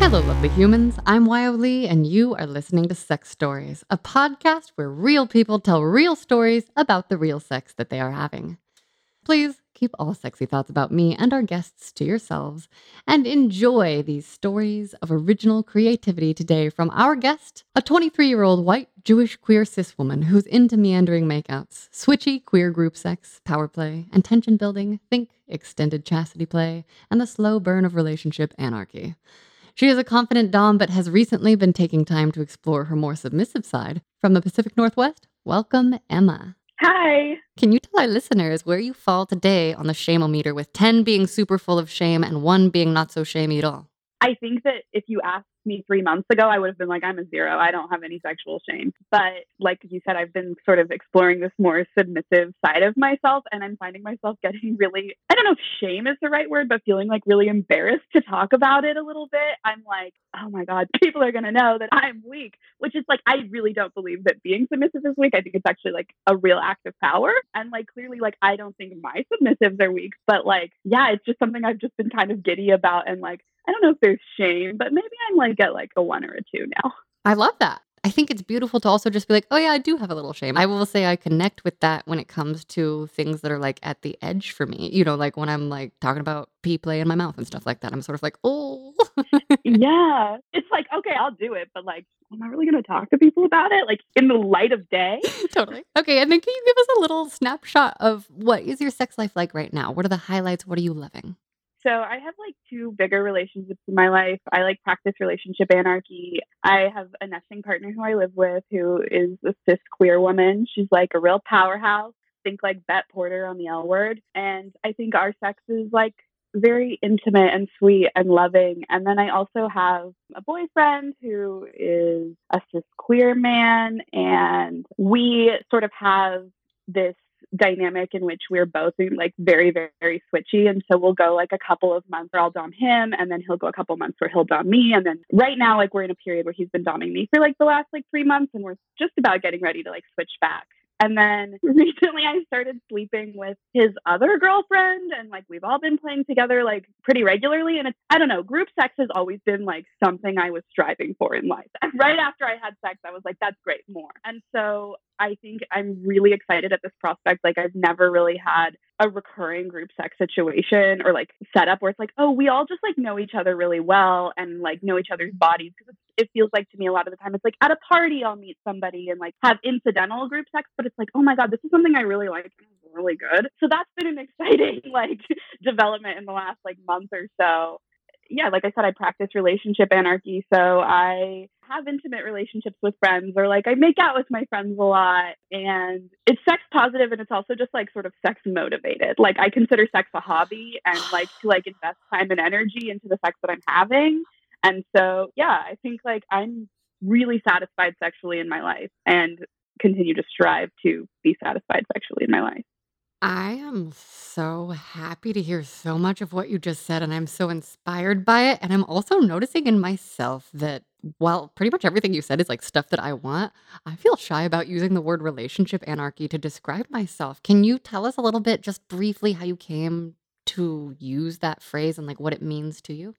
Hello, lovely humans. I'm Wyo Lee, and you are listening to Sex Stories, a podcast where real people tell real stories about the real sex that they are having. Please keep all sexy thoughts about me and our guests to yourselves and enjoy these stories of original creativity today from our guest, a 23 year old white Jewish queer cis woman who's into meandering makeouts, switchy queer group sex, power play, and tension building, think extended chastity play, and the slow burn of relationship anarchy. She is a confident Dom, but has recently been taking time to explore her more submissive side. From the Pacific Northwest, welcome, Emma. Hi. Can you tell our listeners where you fall today on the shameometer, with 10 being super full of shame and one being not so shamey at all? I think that if you asked me three months ago, I would have been like, I'm a zero. I don't have any sexual shame. But like you said, I've been sort of exploring this more submissive side of myself. And I'm finding myself getting really, I don't know if shame is the right word, but feeling like really embarrassed to talk about it a little bit. I'm like, oh my God, people are going to know that I'm weak, which is like, I really don't believe that being submissive is weak. I think it's actually like a real act of power. And like, clearly, like, I don't think my submissives are weak, but like, yeah, it's just something I've just been kind of giddy about. And like, I don't know if there's shame, but maybe I'm like at like a one or a two now. I love that. I think it's beautiful to also just be like, oh yeah, I do have a little shame. I will say I connect with that when it comes to things that are like at the edge for me. You know, like when I'm like talking about pee play in my mouth and stuff like that. I'm sort of like, oh. yeah. It's like, okay, I'll do it, but like, am I really going to talk to people about it? Like in the light of day? totally. Okay. And then can you give us a little snapshot of what is your sex life like right now? What are the highlights? What are you loving? So I have like two bigger relationships in my life. I like practice relationship anarchy. I have a nesting partner who I live with who is a cis queer woman. She's like a real powerhouse. Think like Bette Porter on the L word. And I think our sex is like very intimate and sweet and loving. And then I also have a boyfriend who is a cis queer man. And we sort of have this dynamic in which we're both like very, very, very switchy. And so we'll go like a couple of months where I'll dom him and then he'll go a couple months where he'll dom me. And then right now, like we're in a period where he's been doming me for like the last like three months and we're just about getting ready to like switch back. And then recently I started sleeping with his other girlfriend and like we've all been playing together like pretty regularly. And it's, I don't know, group sex has always been like something I was striving for in life. And right after I had sex, I was like, that's great, more. And so I think I'm really excited at this prospect. Like I've never really had a recurring group sex situation or like setup where it's like, oh, we all just like know each other really well and like know each other's bodies. Because it feels like to me a lot of the time it's like at a party I'll meet somebody and like have incidental group sex, but it's like, oh my God, this is something I really like really good. So that's been an exciting like development in the last like month or so yeah, like I said, I practice relationship anarchy. So I have intimate relationships with friends or like I make out with my friends a lot and it's sex positive and it's also just like sort of sex motivated. Like I consider sex a hobby and like to like invest time and energy into the sex that I'm having. And so yeah, I think like I'm really satisfied sexually in my life and continue to strive to be satisfied sexually in my life. I am so happy to hear so much of what you just said, and I'm so inspired by it. And I'm also noticing in myself that while pretty much everything you said is like stuff that I want, I feel shy about using the word relationship anarchy to describe myself. Can you tell us a little bit, just briefly, how you came to use that phrase and like what it means to you?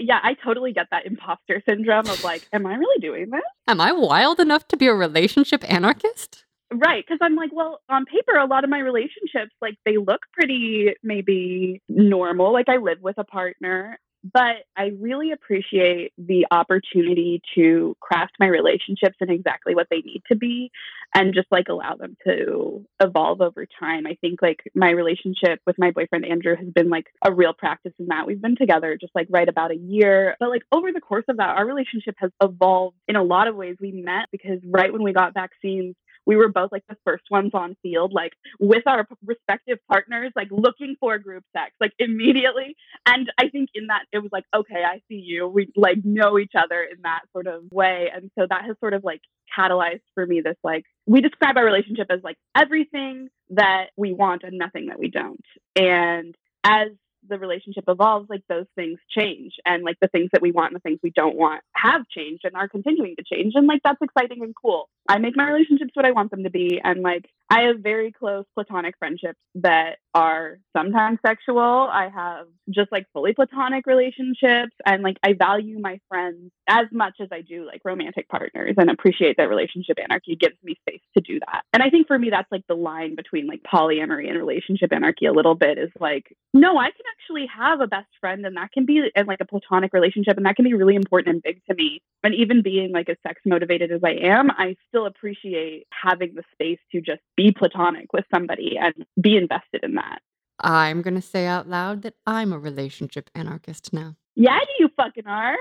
Yeah, I totally get that imposter syndrome of like, am I really doing this? Am I wild enough to be a relationship anarchist? Right. Cause I'm like, well, on paper, a lot of my relationships, like they look pretty maybe normal. Like I live with a partner, but I really appreciate the opportunity to craft my relationships in exactly what they need to be and just like allow them to evolve over time. I think like my relationship with my boyfriend Andrew has been like a real practice in that. We've been together just like right about a year. But like over the course of that, our relationship has evolved in a lot of ways. We met because right when we got vaccines, we were both like the first ones on Feeld, like with our respective partners, like looking for group sex, like immediately. And I think in that, it was like, okay, I see you. We like know each other in that sort of way. And so that has sort of like catalyzed for me this like, we describe our relationship as like everything that we want and nothing that we don't. And as the relationship evolves, like those things change. And like the things that we want and the things we don't want have changed and are continuing to change. And like that's exciting and cool. I make my relationships what I want them to be. And like, I have very close platonic friendships that are sometimes sexual. I have just like fully platonic relationships. And like, I value my friends as much as I do like romantic partners and appreciate that relationship anarchy gives me space to do that. And I think for me, that's like the line between like polyamory and relationship anarchy a little bit is like, no, I can actually have a best friend and that can be in like a platonic relationship and that can be really important and big to me. And even being like as sex motivated as I am, I still appreciate having the space to just be platonic with somebody and be invested in that. I'm going to say out loud that I'm a relationship anarchist now. Yeah, you fucking are.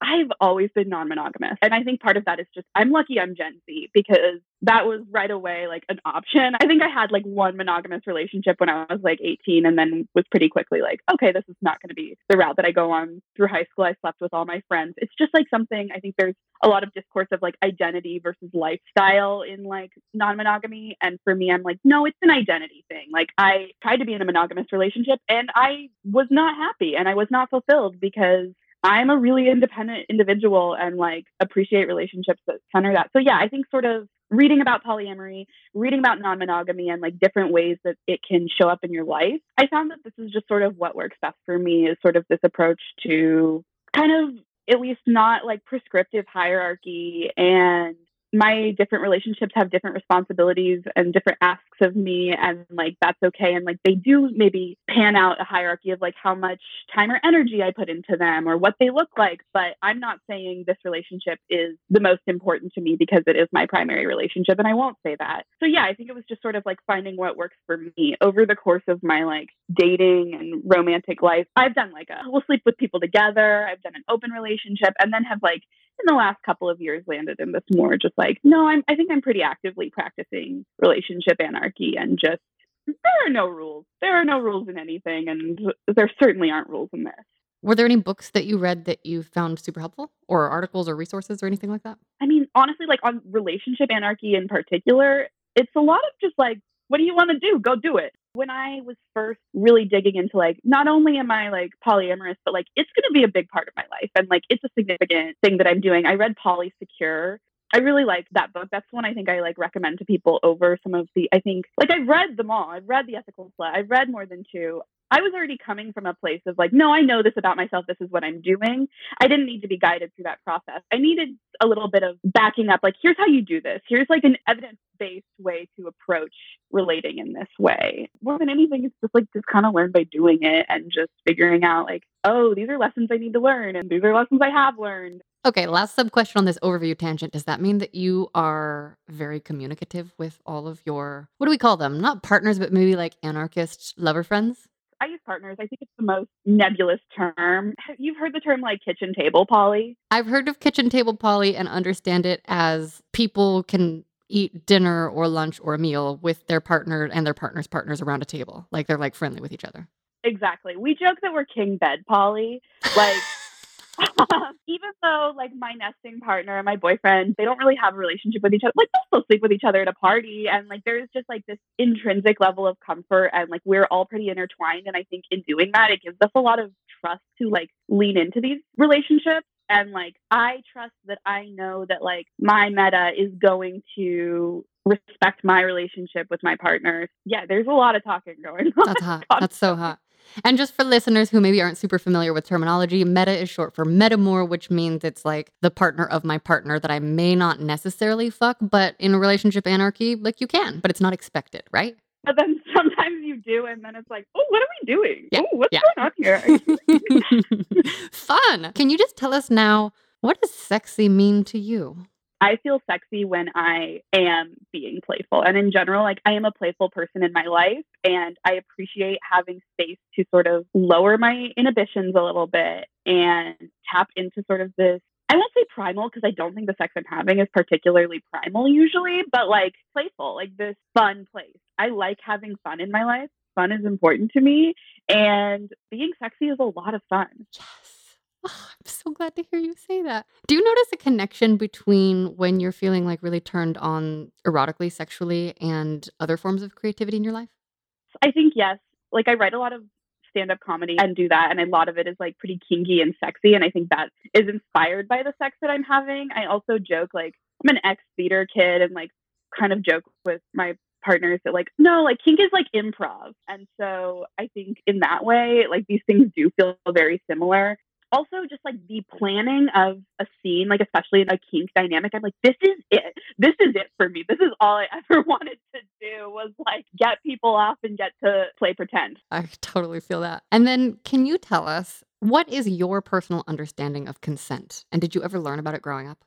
I've always been non monogamous. And I think part of that is just I'm lucky I'm Gen Z because that was right away like an option. I think I had like one monogamous relationship when I was like 18 and then was pretty quickly like, okay, this is not going to be the route that I go on through high school. I slept with all my friends. It's just like something I think there's a lot of discourse of like identity versus lifestyle in like non monogamy. And for me, I'm like, no, it's an identity thing. Like I tried to be in a monogamous relationship and I was not happy and I was not fulfilled because I'm a really independent individual and like appreciate relationships that center that. So yeah, I think sort of reading about polyamory, reading about non-monogamy and like different ways that it can show up in your life. I found that this is just sort of what works best for me is sort of this approach to kind of at least not like prescriptive hierarchy and my different relationships have different responsibilities and different asks of me and like that's okay and like they do maybe pan out a hierarchy of like how much time or energy I put into them or what they look like but I'm not saying this relationship is the most important to me because it is my primary relationship and I won't say that. So yeah, I think it was just sort of like finding what works for me over the course of my like dating and romantic life. I've done like a we'll sleep with people together, I've done an open relationship and then have like in the last couple of years landed in this more just like no i'm i think i'm pretty actively practicing relationship anarchy and just there are no rules. There are no rules in anything and there certainly aren't rules in this. Were there any books that you read that you found super helpful or articles or resources or anything like that? I mean honestly like on relationship anarchy in particular it's a lot of just like what do you want to do? Go do it when I was first really digging into like, not only am I like polyamorous, but like it's going to be a big part of my life and like it's a significant thing that I'm doing. I read Polysecure. I really like that book. That's one I think I like recommend to people over some of the, I think, like I've read them all. I've read The Ethical Slut. I've read more than two. I was already coming from a place of like, no, I know this about myself. This is what I'm doing. I didn't need to be guided through that process. I needed a little bit of backing up. Like, here's how you do this. Here's like an evidence based way to approach relating in this way. More than anything, it's just like just kind of learn by doing it and just figuring out like, oh, these are lessons I need to learn and these are lessons I have learned. Okay, last sub question on this overview tangent. Does that mean that you are very communicative with all of your, what do we call them? Not partners, but maybe like anarchist lover friends? I use partners. I think it's the most nebulous term. You've heard the term like kitchen table poly? I've heard of kitchen table poly and understand it as people can eat dinner or lunch or a meal with their partner and their partner's partners around a table. Like they're like friendly with each other. Exactly. We joke that we're king bed poly. Like Um, even though like my nesting partner and my boyfriend, they don't really have a relationship with each other. Like they'll still sleep with each other at a party. And like there's just like this intrinsic level of comfort and like we're all pretty intertwined. And I think in doing that, it gives us a lot of trust to like lean into these relationships. And like I trust that I know that like my meta is going to respect my relationship with my partners. Yeah, there's a lot of talking going on. That's hot. That's so hot. And just for listeners who maybe aren't super familiar with terminology, meta is short for metamour, which means it's like the partner of my partner that I may not necessarily fuck, but in a relationship anarchy, like you can, but it's not expected, right? But then sometimes you do, and then it's like, oh, what are we doing? Yeah. Oh, what's yeah. going on here? Fun. Can you just tell us now, what does sexy mean to you? I feel sexy when I am being playful. And in general, like I am a playful person in my life and I appreciate having space to sort of lower my inhibitions a little bit and tap into sort of this I won't say primal because I don't think the sex I'm having is particularly primal usually, but like playful, like this fun place. I like having fun in my life. Fun is important to me, and being sexy is a lot of fun. Oh, I'm so glad to hear you say that. Do you notice a connection between when you're feeling like really turned on erotically, sexually, and other forms of creativity in your life? I think yes. Like I write a lot of stand up comedy and do that. And a lot of it is like pretty kinky and sexy. And I think that is inspired by the sex that I'm having. I also joke like I'm an ex theater kid and like kind of joke with my partners that like no like kink is like improv and so i think in that way like these things do feel very similar also just like the planning of a scene like especially in a kink dynamic i'm like this is it this is it for me this is all i ever wanted to do was like get people off and get to play pretend I totally feel that. And then, can you tell us what is your personal understanding of consent? And did you ever learn about it growing up?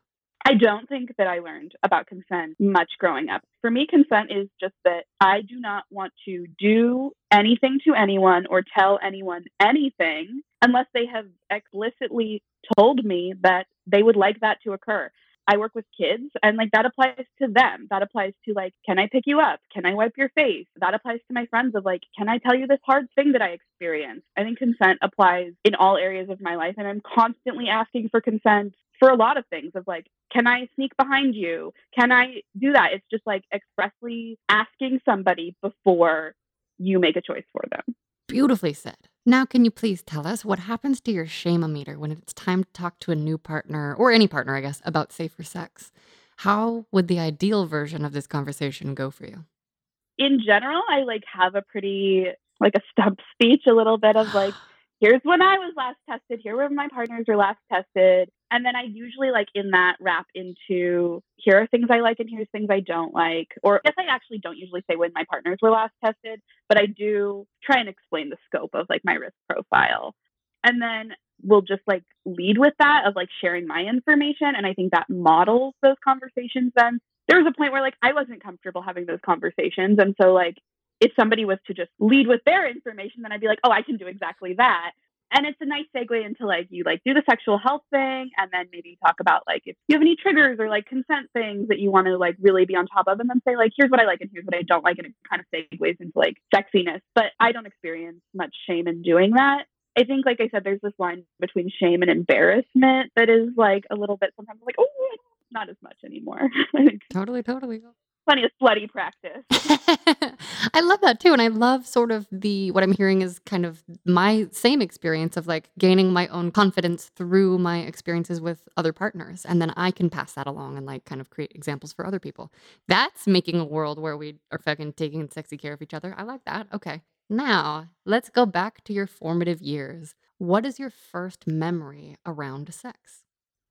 I don't think that I learned about consent much growing up. For me, consent is just that I do not want to do anything to anyone or tell anyone anything unless they have explicitly told me that they would like that to occur. I work with kids and like that applies to them. That applies to like, can I pick you up? Can I wipe your face? That applies to my friends of like, can I tell you this hard thing that I experienced? I think consent applies in all areas of my life and I'm constantly asking for consent for a lot of things of like, can I sneak behind you? Can I do that? It's just like expressly asking somebody before you make a choice for them. Beautifully said. Now, can you please tell us what happens to your shame-o-meter when it's time to talk to a new partner, or any partner, I guess, about safer sex? How would the ideal version of this conversation go for you? In general, I like have a pretty like a stump speech, a little bit of like, here's when I was last tested, here where my partners were last tested. And then I usually like in that wrap into here are things I like and here's things I don't like. Or I guess I actually don't usually say when my partners were last tested, but I do try and explain the scope of like my risk profile. And then we'll just like lead with that of like sharing my information. And I think that models those conversations then. There was a point where like I wasn't comfortable having those conversations. And so like if somebody was to just lead with their information, then I'd be like, oh, I can do exactly that. And it's a nice segue into like you like do the sexual health thing and then maybe talk about like if you have any triggers or like consent things that you want to like really be on top of and then say like here's what I like and here's what I don't like and it kind of segues into like sexiness. But I don't experience much shame in doing that. I think, like I said, there's this line between shame and embarrassment that is like a little bit sometimes like, oh, not as much anymore. Think Totally, totally. Plenty of slutty practice. I love that too. And I love sort of the what I'm hearing is kind of my same experience of like gaining my own confidence through my experiences with other partners. And then I can pass that along and like kind of create examples for other people. That's making a world where we are fucking taking sexy care of each other. I like that. Okay. Now let's go back to your formative years. What is your first memory around sex?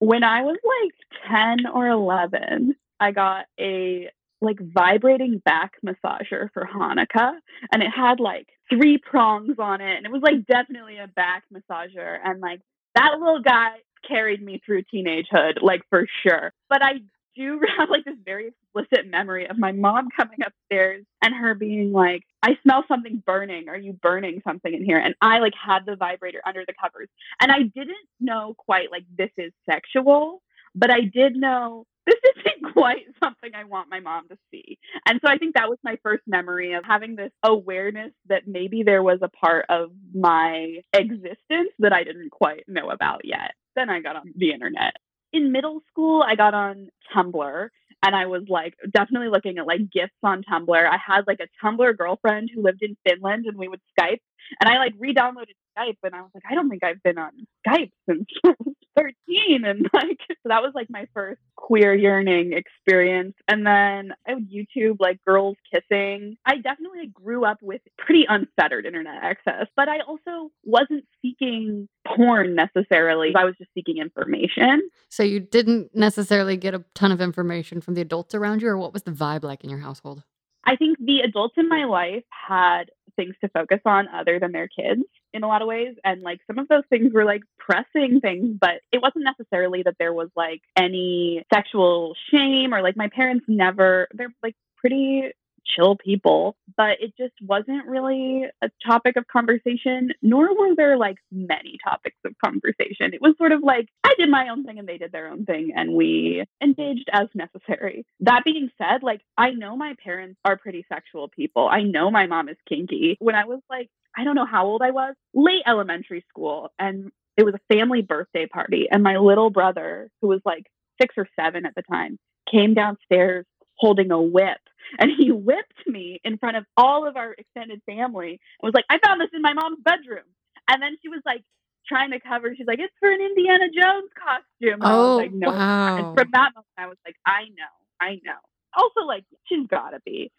when I was like 10 or 11, I got a like vibrating back massager for Hanukkah and it had like three prongs on it and it was like definitely a back massager and like that little guy carried me through teenagehood like for sure. But I do have like this very explicit memory of my mom coming upstairs and her being like, I smell something burning. Are you burning something in here? And I like had the vibrator under the covers. And I didn't know quite like this is sexual, but I did know this isn't quite something I want my mom to see. And so I think that was my first memory of having this awareness that maybe there was a part of my existence that I didn't quite know about yet. Then I got on the internet in middle school, I got on Tumblr and I was like definitely looking at like gifts on Tumblr. I had like a Tumblr girlfriend who lived in Finland and we would Skype. And I like re-downloaded Skype and I was like, I don't think I've been on Skype since 13. And like so that was like my first queer yearning experience. And then I would YouTube like girls kissing. I definitely grew up with pretty unfettered internet access, but I also wasn't seeking porn necessarily. I was just seeking information. So you didn't necessarily get a ton of information from the adults around you, or what was the vibe like in your household? I think the adults in my life had things to focus on other than their kids in a lot of ways. And like some of those things were like pressing things, but it wasn't necessarily that there was like any sexual shame or like my parents never, they're like pretty chill people, but it just wasn't really a topic of conversation, nor were there like many topics of conversation. It was sort of like I did my own thing and they did their own thing and we engaged as necessary. That being said, like I know my parents are pretty sexual people. I know my mom is kinky. When I was like, I don't know how old I was, late elementary school, and it was a family birthday party, and my little brother, who was like six or seven at the time, came downstairs holding a whip and he whipped me in front of all of our extended family and was like, I found this in my mom's bedroom. And then she was like, trying to cover. She's like, it's for an Indiana Jones costume. And oh, like, no. wow. And from that moment, I was like, I know, I know. Also, like, she's got to be.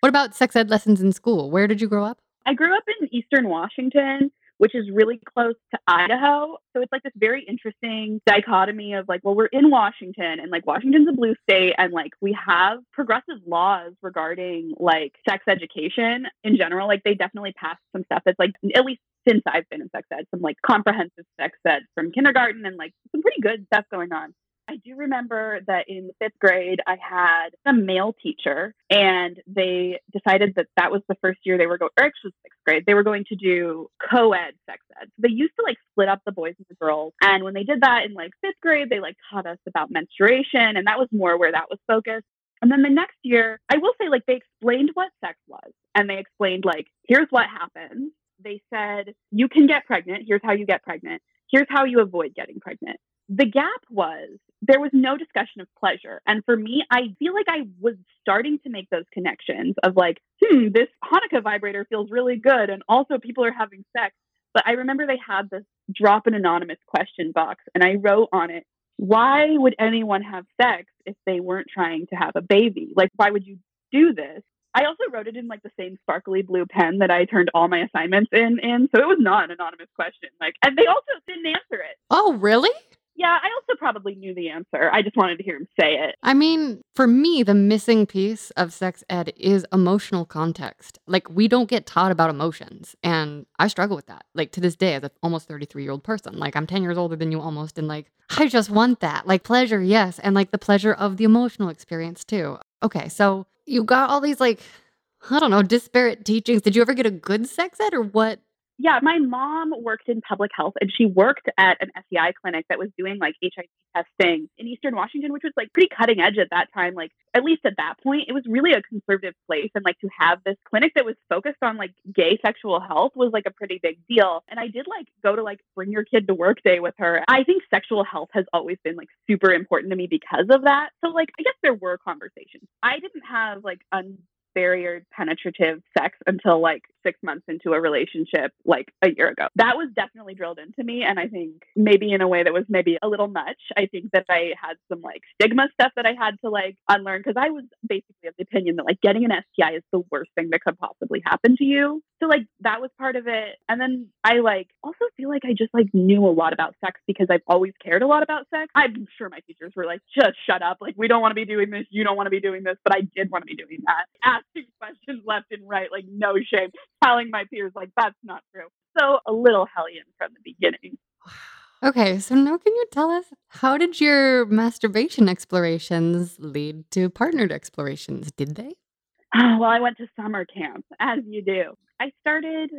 What about sex ed lessons in school? Where did you grow up? I grew up in Eastern Washington, which is really close to Idaho. So it's like this very interesting dichotomy of like, well, we're in Washington and like Washington's a blue state and like we have progressive laws regarding like sex education in general. Like they definitely passed some stuff that's like, at least since I've been in sex ed, some like comprehensive sex ed from kindergarten and like some pretty good stuff going on. I do remember that in fifth grade, I had a male teacher, and they decided that that was the first year they were going, or actually sixth grade, they were going to do co ed sex ed. So they used to like split up the boys and the girls. And when they did that in like fifth grade, they like taught us about menstruation, and that was more where that was focused. And then the next year, I will say, like, they explained what sex was, and they explained, like, here's what happens. They said, you can get pregnant. Here's how you get pregnant. Here's how you avoid getting pregnant the gap was there was no discussion of pleasure. And for me, I feel like I was starting to make those connections of like, hmm, this Hanukkah vibrator feels really good. And also people are having sex. But I remember they had this drop an anonymous question box, and I wrote on it, why would anyone have sex if they weren't trying to have a baby? Like, why would you do this? I also wrote it in like the same sparkly blue pen that I turned all my assignments in in. So it was not an anonymous question. Like and they also didn't answer it. Oh, really? Yeah, I also probably knew the answer. I just wanted to hear him say it. I mean, for me, the missing piece of sex ed is emotional context. Like, we don't get taught about emotions. And I struggle with that. Like, to this day, as an almost 33 year old person, like, I'm 10 years older than you almost. And, like, I just want that. Like, pleasure, yes. And, like, the pleasure of the emotional experience, too. Okay, so you got all these, like, I don't know, disparate teachings. Did you ever get a good sex ed or what yeah, my mom worked in public health and she worked at an STI clinic that was doing like HIV testing in Eastern Washington, which was like pretty cutting edge at that time. Like, at least at that point, it was really a conservative place. And like to have this clinic that was focused on like gay sexual health was like a pretty big deal. And I did like go to like bring your kid to work day with her. I think sexual health has always been like super important to me because of that. So, like, I guess there were conversations. I didn't have like un barrier penetrative sex until like six months into a relationship like a year ago. That was definitely drilled into me. And I think maybe in a way that was maybe a little much. I think that I had some like stigma stuff that I had to like unlearn because I was basically of the opinion that like getting an STI is the worst thing that could possibly happen to you. So like that was part of it. And then I like also feel like I just like knew a lot about sex because I've always cared a lot about sex. I'm sure my teachers were like, just shut up. Like we don't want to be doing this. You don't want to be doing this. But I did want to be doing that. Asking questions left and right, like no shame telling my peers like that's not true. So a little hellion from the beginning. Okay, so now can you tell us how did your masturbation explorations lead to partnered explorations? Did they? Oh, well, I went to summer camp, as you do. I started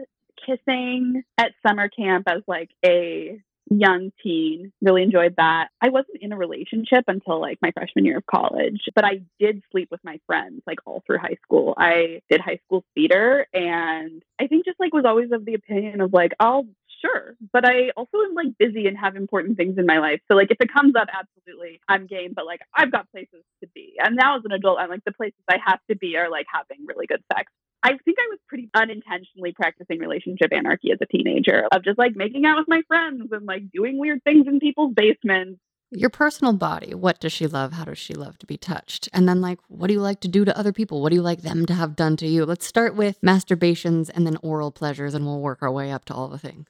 kissing at summer camp as like a young teen. Really enjoyed that. I wasn't in a relationship until like my freshman year of college, but I did sleep with my friends like all through high school. I did high school theater and I think just like was always of the opinion of like, I'll sure. But I also am like busy and have important things in my life. So like if it comes up, absolutely, I'm game. But like I've got places to be. And now as an adult, I'm like the places I have to be are like having really good sex. I think I was pretty unintentionally practicing relationship anarchy as a teenager of just like making out with my friends and like doing weird things in people's basements. Your personal body, what does she love? How does she love to be touched? And then, like, what do you like to do to other people? What do you like them to have done to you? Let's start with masturbations and then oral pleasures, and we'll work our way up to all the things.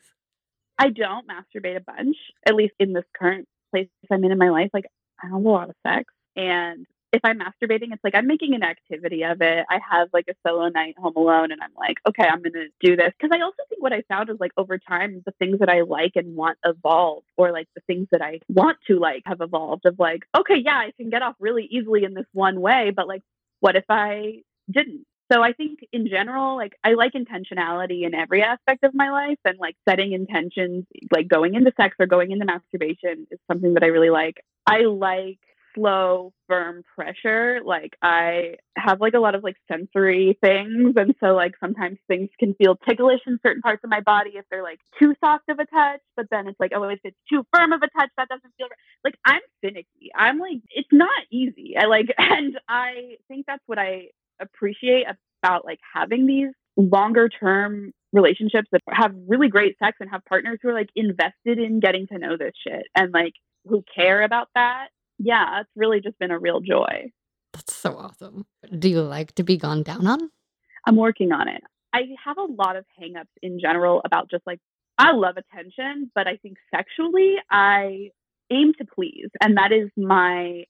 I don't masturbate a bunch, at least in this current place I'm in in my life. Like, I have a lot of sex. And if I'm masturbating, it's like I'm making an activity of it. I have like a solo night home alone and I'm like, okay, I'm going to do this. Cause I also think what I found is like over time, the things that I like and want evolve or like the things that I want to like have evolved of like, okay, yeah, I can get off really easily in this one way, but like, what if I didn't? So I think in general, like I like intentionality in every aspect of my life and like setting intentions, like going into sex or going into masturbation is something that I really like. I like slow, firm pressure. Like I have like a lot of like sensory things. And so like sometimes things can feel ticklish in certain parts of my body if they're like too soft of a touch. But then it's like, oh, if it's too firm of a touch, that doesn't feel right. Like I'm finicky. I'm like, it's not easy. I like, and I think that's what I appreciate about like having these longer term relationships that have really great sex and have partners who are like invested in getting to know this shit and like who care about that. Yeah, it's really just been a real joy. That's so awesome. Do you like to be gone down on? I'm working on it. I have a lot of hangups in general about just like I love attention, but I think sexually I aim to please. And that is my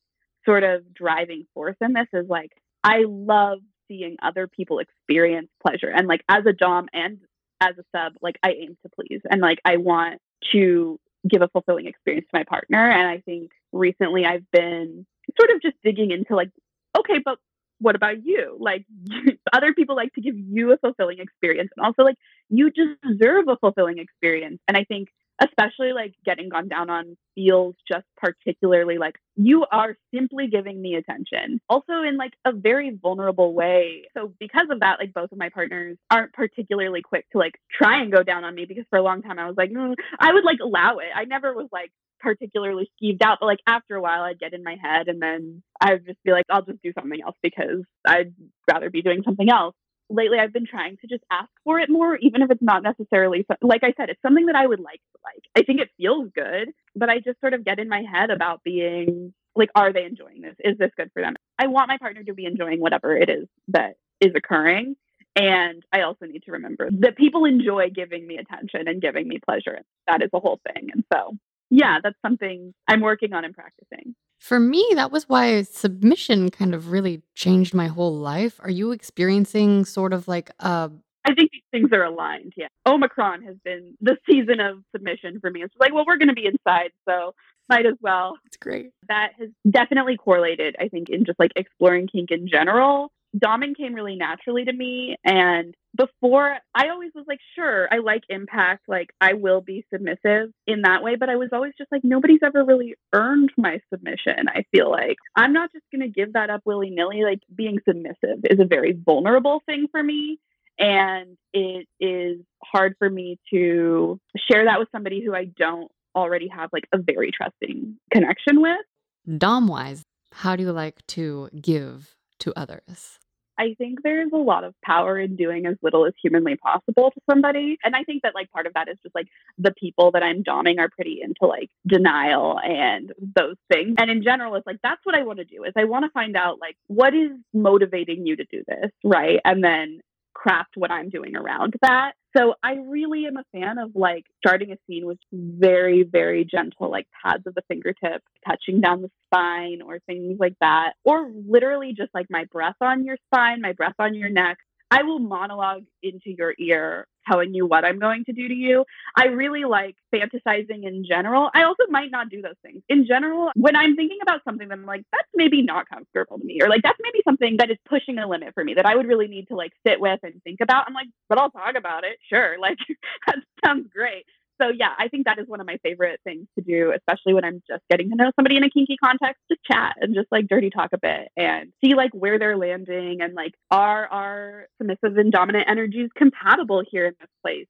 sort of driving force in this is like I love seeing other people experience pleasure. And like as a Dom and as a sub, like I aim to please. And like I want to give a fulfilling experience to my partner. And I think recently I've been sort of just digging into like, okay, but what about you? Like other people like to give you a fulfilling experience and also like you deserve a fulfilling experience. And I think especially like getting gone down on feels just particularly like you are simply giving me attention also in like a very vulnerable way so because of that like both of my partners aren't particularly quick to like try and go down on me because for a long time i was like mm, i would like allow it i never was like particularly skeeved out but like after a while i'd get in my head and then i'd just be like i'll just do something else because i'd rather be doing something else lately I've been trying to just ask for it more, even if it's not necessarily, like I said, it's something that I would like to like. I think it feels good, but I just sort of get in my head about being like, are they enjoying this? Is this good for them? I want my partner to be enjoying whatever it is that is occurring. And I also need to remember that people enjoy giving me attention and giving me pleasure. That is a whole thing. And so, yeah, that's something I'm working on and practicing. For me, that was why submission kind of really changed my whole life. Are you experiencing sort of like a I think these things are aligned. Yeah. Omicron has been the season of submission for me. It's like, well, we're going to be inside, so might as well. It's great. That has definitely correlated, I think, in just like exploring kink in general doming came really naturally to me and before i always was like sure i like impact like i will be submissive in that way but i was always just like nobody's ever really earned my submission i feel like i'm not just going to give that up willy-nilly like being submissive is a very vulnerable thing for me and it is hard for me to share that with somebody who i don't already have like a very trusting connection with dom wise how do you like to give to others? I think there's a lot of power in doing as little as humanly possible to somebody. And I think that like part of that is just like the people that I'm doming are pretty into like denial and those things. And in general, it's like that's what I want to do is I want to find out like what is motivating you to do this, right? And then craft what I'm doing around that. So I really am a fan of like starting a scene with very, very gentle, like pads of the fingertip touching down the spine or things like that. Or literally just like my breath on your spine, my breath on your neck, I will monologue into your ear telling you what I'm going to do to you. I really like fantasizing in general. I also might not do those things. In general, when I'm thinking about something that I'm like, that's maybe not comfortable to me, or like that's maybe something that is pushing a limit for me that I would really need to like sit with and think about. I'm like, but I'll talk about it. Sure. Like that sounds great so yeah, I think that is one of my favorite things to do, especially when I'm just getting to know somebody in a kinky context, just chat and just like dirty talk a bit and see like where they're landing and like are our submissive and dominant energies compatible here in this place.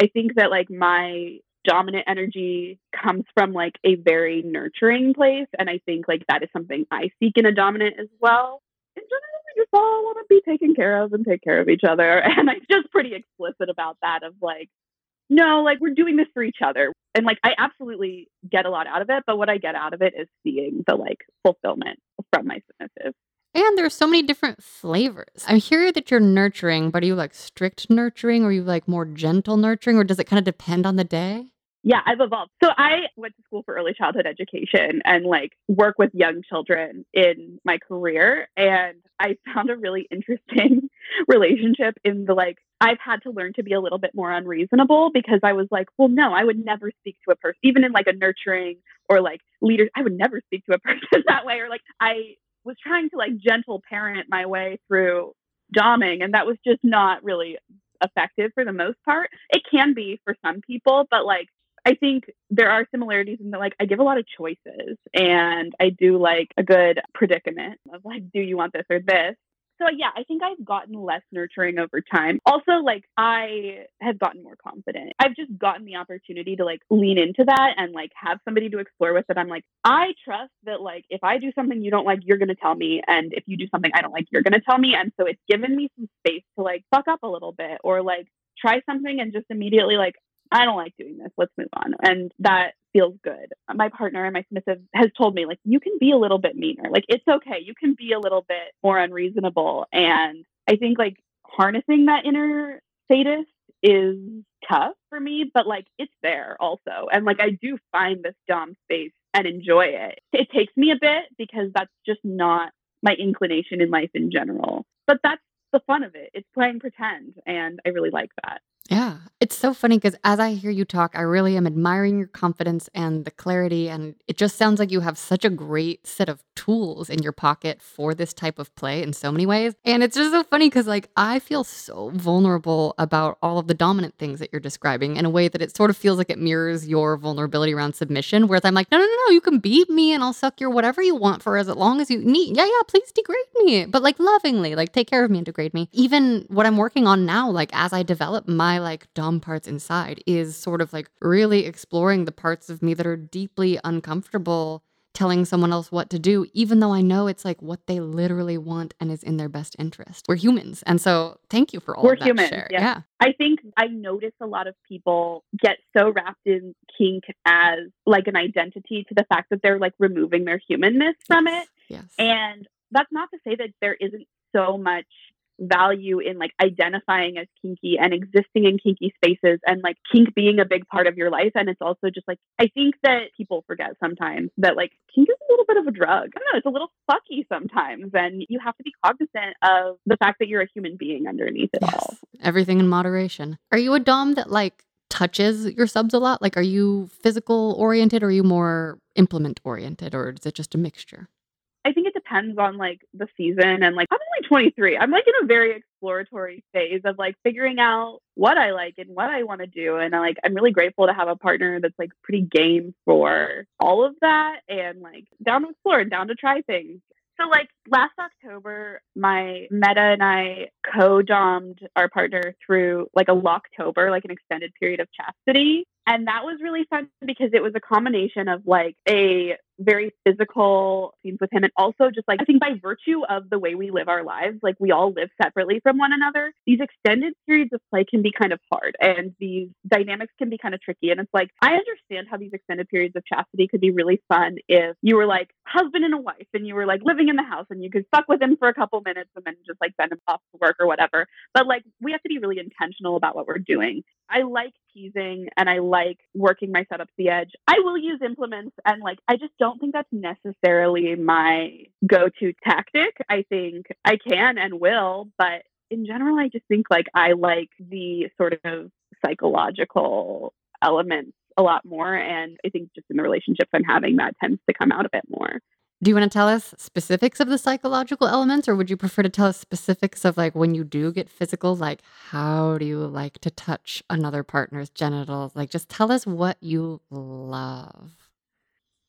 I think that like my dominant energy comes from like a very nurturing place and I think like that is something I seek in a dominant as well. In general, we just all want to be taken care of and take care of each other. And I'm just pretty explicit about that of like, no, like we're doing this for each other. And like I absolutely get a lot out of it, but what I get out of it is seeing the like fulfillment from my submissive. And there's so many different flavors. I hear that you're nurturing, but are you like strict nurturing or you like more gentle nurturing or does it kind of depend on the day? Yeah, I've evolved. So I went to school for early childhood education and like work with young children in my career. And I found a really interesting relationship in the like, I've had to learn to be a little bit more unreasonable because I was like, well, no, I would never speak to a person, even in like a nurturing or like leader, I would never speak to a person that way. Or like, I was trying to like gentle parent my way through doming, and that was just not really effective for the most part. It can be for some people, but like I think there are similarities in that, like, I give a lot of choices and I do like a good predicament of like, do you want this or this? So, yeah, I think I've gotten less nurturing over time. Also, like, I have gotten more confident. I've just gotten the opportunity to like lean into that and like have somebody to explore with that. I'm like, I trust that, like, if I do something you don't like, you're going to tell me. And if you do something I don't like, you're going to tell me. And so it's given me some space to like fuck up a little bit or like try something and just immediately like, I don't like doing this. Let's move on. And that feels good. My partner and my submissive has told me, like, you can be a little bit meaner. Like, it's okay. You can be a little bit more unreasonable. And I think, like, harnessing that inner sadist is tough for me, but like, it's there also. And like, I do find this Dom space and enjoy it. It takes me a bit because that's just not my inclination in life in general. But that's the fun of it. It's playing pretend. And I really like that. Yeah. It's so funny because as I hear you talk, I really am admiring your confidence and the clarity. And it just sounds like you have such a great set of tools in your pocket for this type of play in so many ways. And it's just so funny because, like, I feel so vulnerable about all of the dominant things that you're describing in a way that it sort of feels like it mirrors your vulnerability around submission. Whereas I'm like, no, no, no, no, you can beat me and I'll suck your whatever you want for as long as you need. Yeah, yeah, please degrade me, but like lovingly, like take care of me and degrade me. Even what I'm working on now, like as I develop my like dumb parts inside, is sort of like really exploring the parts of me that are deeply uncomfortable telling someone else what to do, even though I know it's like what they literally want and is in their best interest. We're humans. And so thank you for all We're of that humans, share. yeah. yeah. I think I notice a lot of people get so wrapped in kink as like an identity to the fact that they're like removing their humanness from it. Yes. And that's not to say that there isn't so much value in like identifying as kinky and existing in kinky spaces and like kink being a big part of your life and it's also just like i think that people forget sometimes that like kink is a little bit of a drug i don't know it's a little fucky sometimes and you have to be cognizant of the fact that you're a human being underneath it all Everything in moderation. Are you a dom that like touches your subs a lot? Like, are you physical oriented or are you more implement oriented or is it just a mixture? I think it depends on like the season and like I'm only 23. I'm like in a very exploratory phase of like figuring out what I like and what I want to do and like I'm really grateful to have a partner that's like pretty game for all of that and like down to explore and down to try things. So like last October, my meta and I co-domed our partner through like a Locktober, like an extended period of chastity. And that was really fun because it was a combination of like a very physical scenes with him and also just like I think by virtue of the way we live our lives, like we all live separately from one another, these extended periods of play can be kind of hard and these dynamics can be kind of tricky. And it's like I understand how these extended periods of chastity could be really fun if you were like husband and a wife and you were like living in the house and you could fuck with him for a couple minutes and then just like send him off to work or whatever. But like we have to be really intentional about what we're doing. I like teasing and I like working my setup to the edge. I will use implements and like I just don't think that's necessarily my go-to tactic. I think I can and will, but in general I just think like I like the sort of psychological elements a lot more and I think just in the relationships I'm having that tends to come out a bit more. Do you want to tell us specifics of the psychological elements, or would you prefer to tell us specifics of like when you do get physical, like how do you like to touch another partner's genitals? Like, just tell us what you love.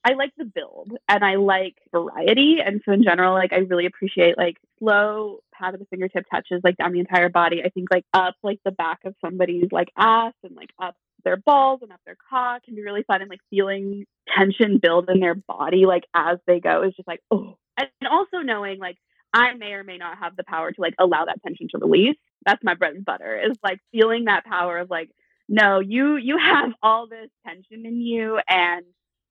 I like the build and I like variety. And so in general, like I really appreciate like slow pat of the fingertip touches like down the entire body. I think like up like the back of somebody's like ass and like up their balls and up their cock can be really fun and like feeling tension build in their body like as they go is just like oh and also knowing like I may or may not have the power to like allow that tension to release. That's my bread and butter is like feeling that power of like no, you you have all this tension in you and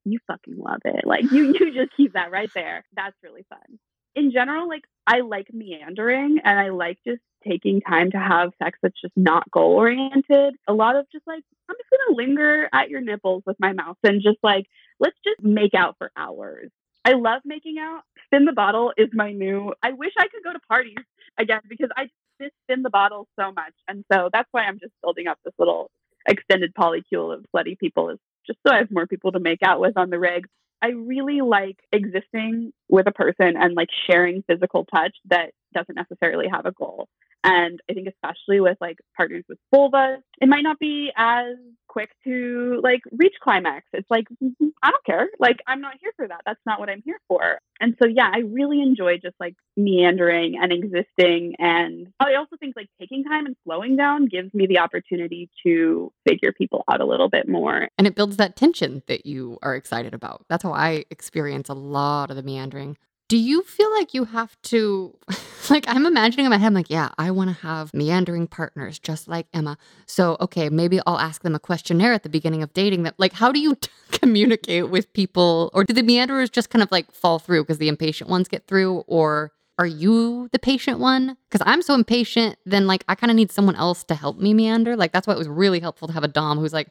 you fucking love it. Like you you just keep that right there. That's really fun. In general, like I like meandering and I like just taking time to have sex that's just not goal oriented. A lot of just like I'm just gonna linger at your nipples with my mouth and just like let's just make out for hours. I love making out. Spin the bottle is my new. I wish I could go to parties again because I just spin the bottle so much, and so that's why I'm just building up this little extended polycule of slutty people is just so I have more people to make out with on the rig. I really like existing with a person and like sharing physical touch that doesn't necessarily have a goal. And I think especially with like partners with vulvas, it might not be as quick to like reach climax. It's like mm-hmm, I don't care. Like I'm not here for that. That's not what I'm here for. And so yeah, I really enjoy just like meandering and existing and I also think like taking time and slowing down gives me the opportunity to figure people out a little bit more. And it builds that tension that you are excited about. That's how I experience a lot of the meandering. Do you feel like you have to, like, I'm imagining in my head, I'm like, yeah, I want to have meandering partners just like Emma. So, okay, maybe I'll ask them a questionnaire at the beginning of dating that, like, how do you t- communicate with people? Or do the meanderers just kind of like fall through because the impatient ones get through? Or are you the patient one? Because I'm so impatient, then, like, I kind of need someone else to help me meander. Like, that's why it was really helpful to have a Dom who's like,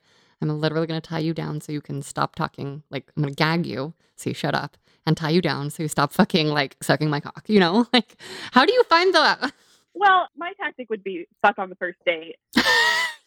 I'm literally going to tie you down so you can stop talking. Like, I'm going to gag you so you shut up and tie you down so you stop fucking like sucking my cock, you know? Like, how do you find the. Well, my tactic would be fuck on the first date.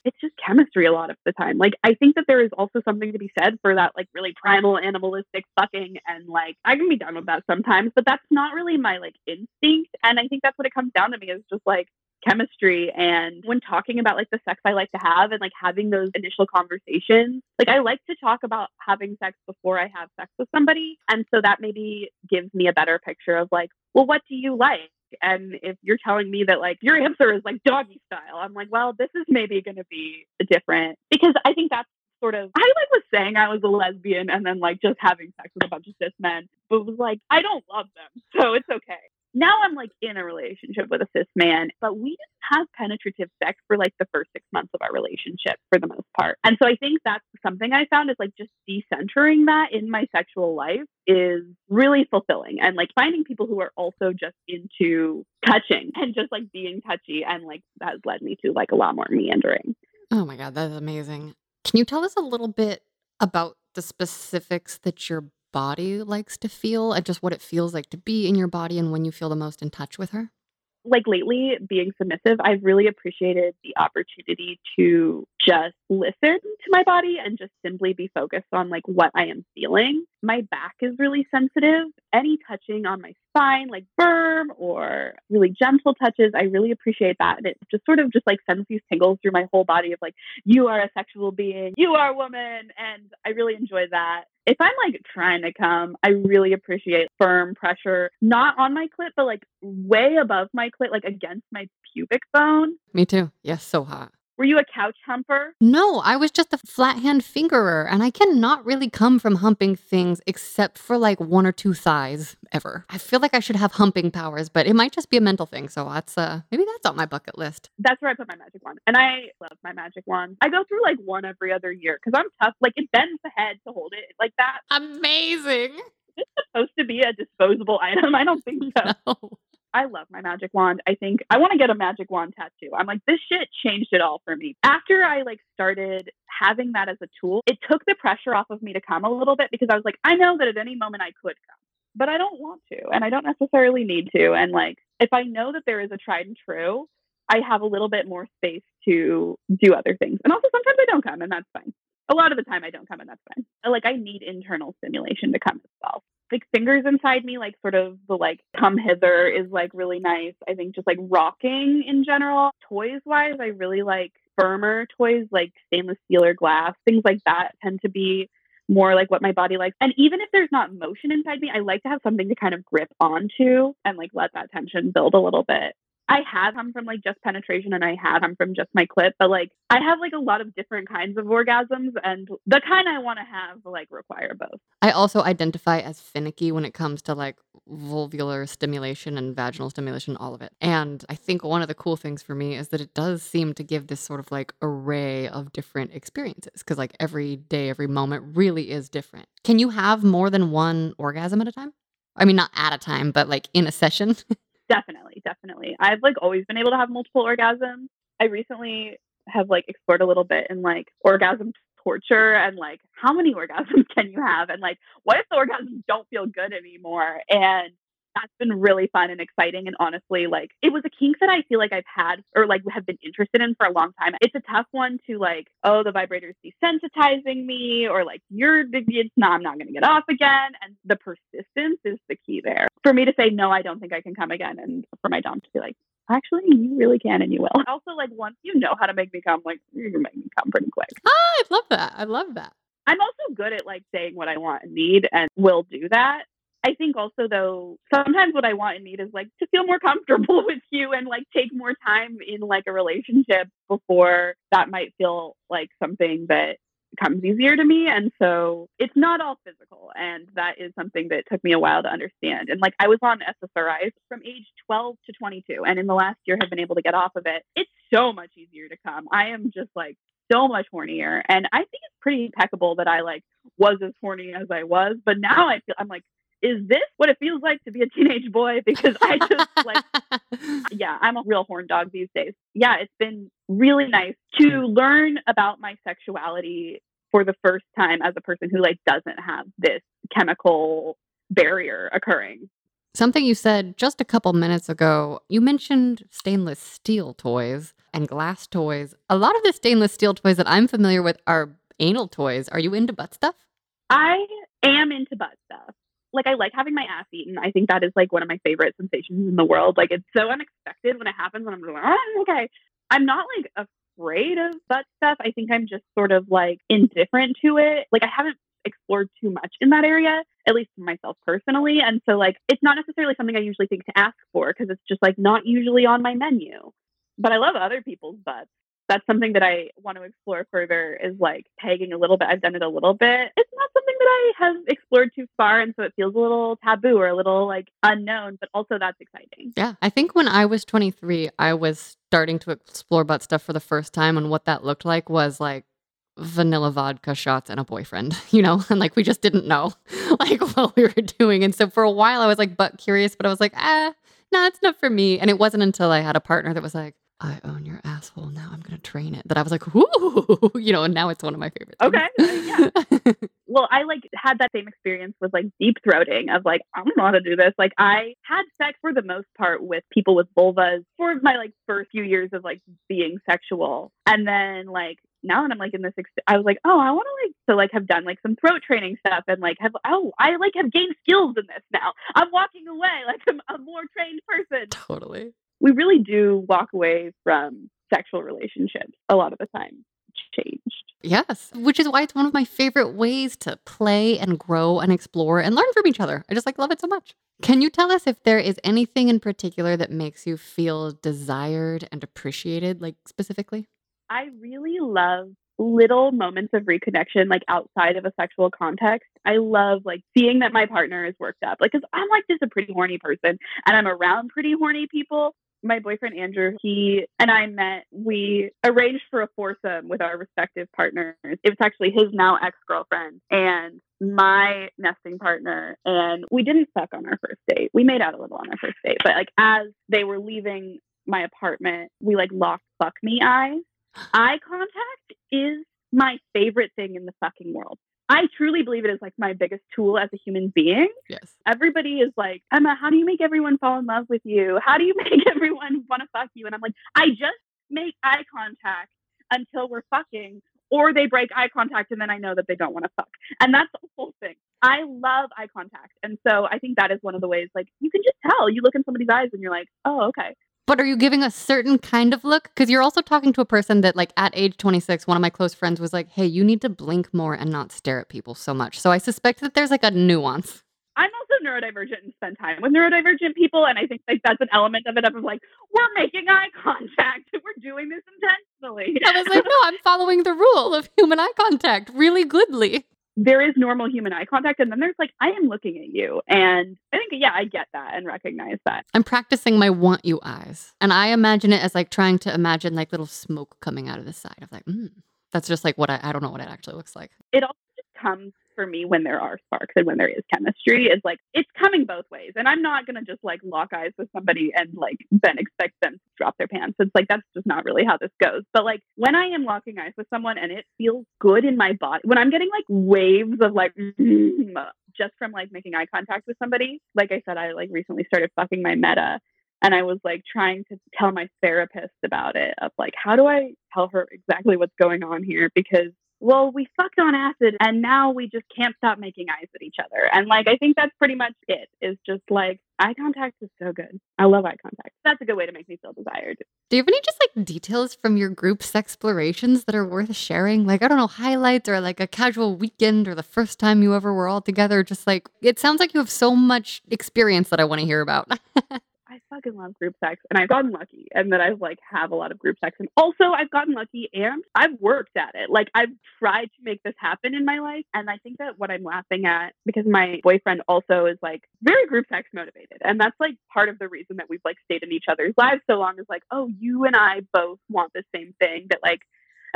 it's just chemistry a lot of the time. Like, I think that there is also something to be said for that, like, really primal animalistic fucking. And, like, I can be done with that sometimes, but that's not really my, like, instinct. And I think that's what it comes down to me is just like, chemistry and when talking about like the sex I like to have and like having those initial conversations like I like to talk about having sex before I have sex with somebody and so that maybe gives me a better picture of like well what do you like and if you're telling me that like your answer is like doggy style I'm like well this is maybe going to be different because I think that's sort of I like was saying I was a lesbian and then like just having sex with a bunch of cis men, but was like I don't love them, so it's okay now I'm like in a relationship with a cis man, but we didn't have penetrative sex for like the first six months of our relationship for the most part. And so I think that's something I found is like just decentering that in my sexual life is really fulfilling. And like finding people who are also just into touching and just like being touchy. And like that has led me to like a lot more meandering. Oh my God, that's amazing. Can you tell us a little bit about the specifics that your body likes to feel and just what it feels like to be in your body and when you feel the most in touch with her? like lately being submissive, I've really appreciated the opportunity to just listen to my body and just simply be focused on like what I am feeling. My back is really sensitive. Any touching on my spine, like firm or really gentle touches, I really appreciate that. And it just sort of just like sends these tingles through my whole body of like, you are a sexual being, you are a woman. And I really enjoy that if I'm like trying to come, I really appreciate firm pressure, not on my clit, but like way above my clit, like against my pubic bone. Me too. Yes, so hot. Were you a couch humper? No, I was just a flat hand fingerer, and I cannot really come from humping things except for like one or two thighs ever. I feel like I should have humping powers, but it might just be a mental thing. So that's uh maybe that's on my bucket list. That's where I put my magic wand, and I love my magic wand. I go through like one every other year because I'm tough. Like it bends the head to hold it like that. Amazing. It's supposed to be a disposable item. I don't think so. No. I love my magic wand. I think I want to get a magic wand tattoo. I'm like, this shit changed it all for me. After I like started having that as a tool, it took the pressure off of me to come a little bit because I was like, I know that at any moment I could come, but I don't want to, and I don't necessarily need to. And like, if I know that there is a tried and true, I have a little bit more space to do other things. And also sometimes I don't come, and that's fine. A lot of the time I don't come, and that's fine. Like I need internal stimulation to come as well like fingers inside me, like sort of the like come hither is like really nice. I think just like rocking in general. Toys wise, I really like firmer toys like stainless steel or glass. Things like that tend to be more like what my body likes. And even if there's not motion inside me, I like to have something to kind of grip onto and like let that tension build a little bit. I have come from like just penetration and I have come from just my clit, but like I have like a lot of different kinds of orgasms and the kind I want to have like require both. I also identify as finicky when it comes to like vulvular stimulation and vaginal stimulation, all of it. And I think one of the cool things for me is that it does seem to give this sort of like array of different experiences because like every day, every moment really is different. Can you have more than one orgasm at a time? I mean, not at a time, but like in a session. Definitely, definitely. I've like always been able to have multiple orgasms. I recently have like explored a little bit in like orgasm torture and like how many orgasms can you have and like what if the orgasms don't feel good anymore and that's been really fun and exciting. And honestly, like it was a kink that I feel like I've had or like have been interested in for a long time. It's a tough one to like, oh, the vibrator's desensitizing me, or like you're it's not, I'm not gonna get off again. And the persistence is the key there. For me to say no, I don't think I can come again, and for my dom to be like, actually you really can and you will. Also, like once you know how to make me come, like you can make me come pretty quick. Ah, I love that. I love that. I'm also good at like saying what I want and need and will do that. I think also though sometimes what I want and need is like to feel more comfortable with you and like take more time in like a relationship before that might feel like something that comes easier to me. And so it's not all physical. And that is something that took me a while to understand. And like I was on SSRIs from age 12 to 22. And in the last year have been able to get off of it. It's so much easier to come. I am just like so much hornier. And I think it's pretty impeccable that I like was as horny as I was. But now I feel I'm like, is this what it feels like to be a teenage boy? Because I just like, yeah, I'm a real horn dog these days. Yeah, it's been really nice to learn about my sexuality for the first time as a person who like doesn't have this chemical barrier occurring. Something you said just a couple minutes ago, you mentioned stainless steel toys and glass toys. A lot of the stainless steel toys that I'm familiar with are anal toys. Are you into butt stuff? I am into butt stuff like I like having my ass eaten. I think that is like one of my favorite sensations in the world. Like it's so unexpected when it happens, and I'm like, oh, okay. I'm not like afraid of butt stuff. I think I'm just sort of like indifferent to it. Like I haven't explored too much in that area, at least for myself personally. And so like it's not necessarily something I usually think to ask for because it's just like not usually on my menu. But I love other people's butts that's something that I want to explore further is like pegging a little bit. I've done it a little bit. It's not something that I have explored too far. And so it feels a little taboo or a little like unknown, but also that's exciting. Yeah. I think when I was 23, I was starting to explore butt stuff for the first time. And what that looked like was like vanilla vodka shots and a boyfriend, you know? And like we just didn't know like what we were doing. And so for a while I was like butt curious, but I was like, ah, no, it's not for me. And it wasn't until I had a partner that was like, I own your asshole. Now I'm going to train it. That I was like, whoo, you know, and now it's one of my favorites. Okay. Uh, yeah. well, I like had that same experience with like deep throating of like, I don't know how to do this. Like, I had sex for the most part with people with vulvas for my like first few years of like being sexual. And then like now that I'm like in this, ex- I was like, oh, I want to like to like have done like some throat training stuff and like have oh, I like have gained skills in this now. I'm walking away like I'm a more trained person. Totally we really do walk away from sexual relationships a lot of the time changed. Yes, which is why it's one of my favorite ways to play and grow and explore and learn from each other. I just like love it so much. Can you tell us if there is anything in particular that makes you feel desired and appreciated like specifically? I really love little moments of reconnection like outside of a sexual context i love like seeing that my partner is worked up like because i'm like just a pretty horny person and i'm around pretty horny people my boyfriend Andrew, he and I met. We arranged for a foursome with our respective partners. It was actually his now ex girlfriend and my nesting partner. And we didn't fuck on our first date. We made out a little on our first date, but like as they were leaving my apartment, we like locked fuck me eyes. Eye contact is my favorite thing in the fucking world. I truly believe it is like my biggest tool as a human being. Yes. Everybody is like, Emma, how do you make everyone fall in love with you? How do you make everyone want to fuck you? And I'm like, I just make eye contact until we're fucking, or they break eye contact and then I know that they don't want to fuck. And that's the whole thing. I love eye contact. And so I think that is one of the ways, like, you can just tell. You look in somebody's eyes and you're like, oh, okay. But are you giving a certain kind of look? Because you're also talking to a person that, like, at age 26, one of my close friends was like, hey, you need to blink more and not stare at people so much. So I suspect that there's like a nuance. I'm also neurodivergent and spend time with neurodivergent people. And I think like that's an element of it of like, we're making eye contact. We're doing this intentionally. I was like, no, I'm following the rule of human eye contact really goodly there is normal human eye contact and then there's like i am looking at you and i think yeah i get that and recognize that i'm practicing my want you eyes and i imagine it as like trying to imagine like little smoke coming out of the side of like mm. that's just like what I, I don't know what it actually looks like it also comes for me when there are sparks and when there is chemistry is like it's coming both ways. And i'm not going to just like lock eyes with somebody and like then expect them to drop their pants. It's like that's just not really how this goes. But like when i am locking eyes with someone and it feels good in my body when i'm getting like waves of like just from like making eye contact with somebody like i said i like recently started fucking my meta and I was like trying to tell my therapist about it of like how do I tell her exactly what's going on here? Because well, we fucked on acid and now we just can't stop making eyes at each other. And like, I think that's pretty much it is just like eye contact is so good. I love eye contact. That's a good way to make me feel desired. Do you have any just like details from your group's explorations that are worth sharing? Like, I don't know, highlights or like a casual weekend or the first time you ever were all together. Just like, it sounds like you have so much experience that I want to hear about. Fucking love group sex and I've gotten lucky and that I've like have a lot of group sex and also I've gotten lucky and I've worked at it. Like I've tried to make this happen in my life and I think that what I'm laughing at because my boyfriend also is like very group sex motivated and that's like part of the reason that we've like stayed in each other's lives so long is like oh you and I both want the same thing that like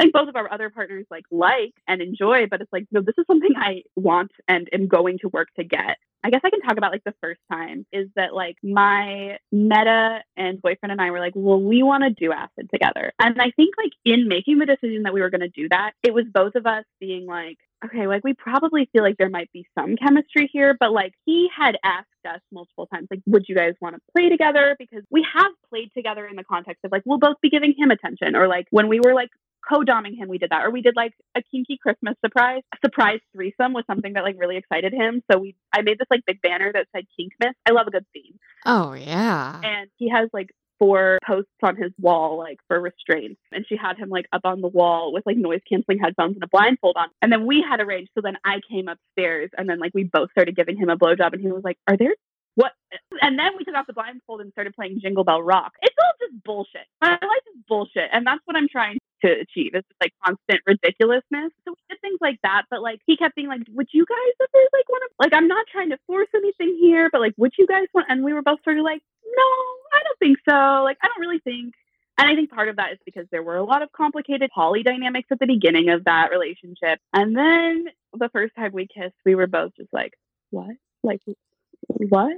Think both of our other partners like like and enjoy, but it's like, no, this is something I want and am going to work to get. I guess I can talk about like the first time is that like my meta and boyfriend and I were like, well, we want to do acid together. And I think like in making the decision that we were going to do that, it was both of us being like, okay, like we probably feel like there might be some chemistry here, but like he had asked us multiple times, like, would you guys want to play together? Because we have played together in the context of like, we'll both be giving him attention, or like when we were like co-doming him we did that or we did like a kinky christmas surprise a surprise threesome was something that like really excited him so we i made this like big banner that said kinkmas i love a good theme oh yeah and he has like four posts on his wall like for restraints and she had him like up on the wall with like noise canceling headphones and a blindfold on and then we had arranged so then i came upstairs and then like we both started giving him a blowjob and he was like are there what? And then we took off the blindfold and started playing Jingle Bell Rock. It's all just bullshit. My life is bullshit. And that's what I'm trying to achieve. It's just like constant ridiculousness. So we did things like that. But like he kept being like, Would you guys ever like want to like I'm not trying to force anything here, but like would you guys want and we were both sort of like, No, I don't think so. Like I don't really think and I think part of that is because there were a lot of complicated poly dynamics at the beginning of that relationship. And then the first time we kissed, we were both just like, What? Like what?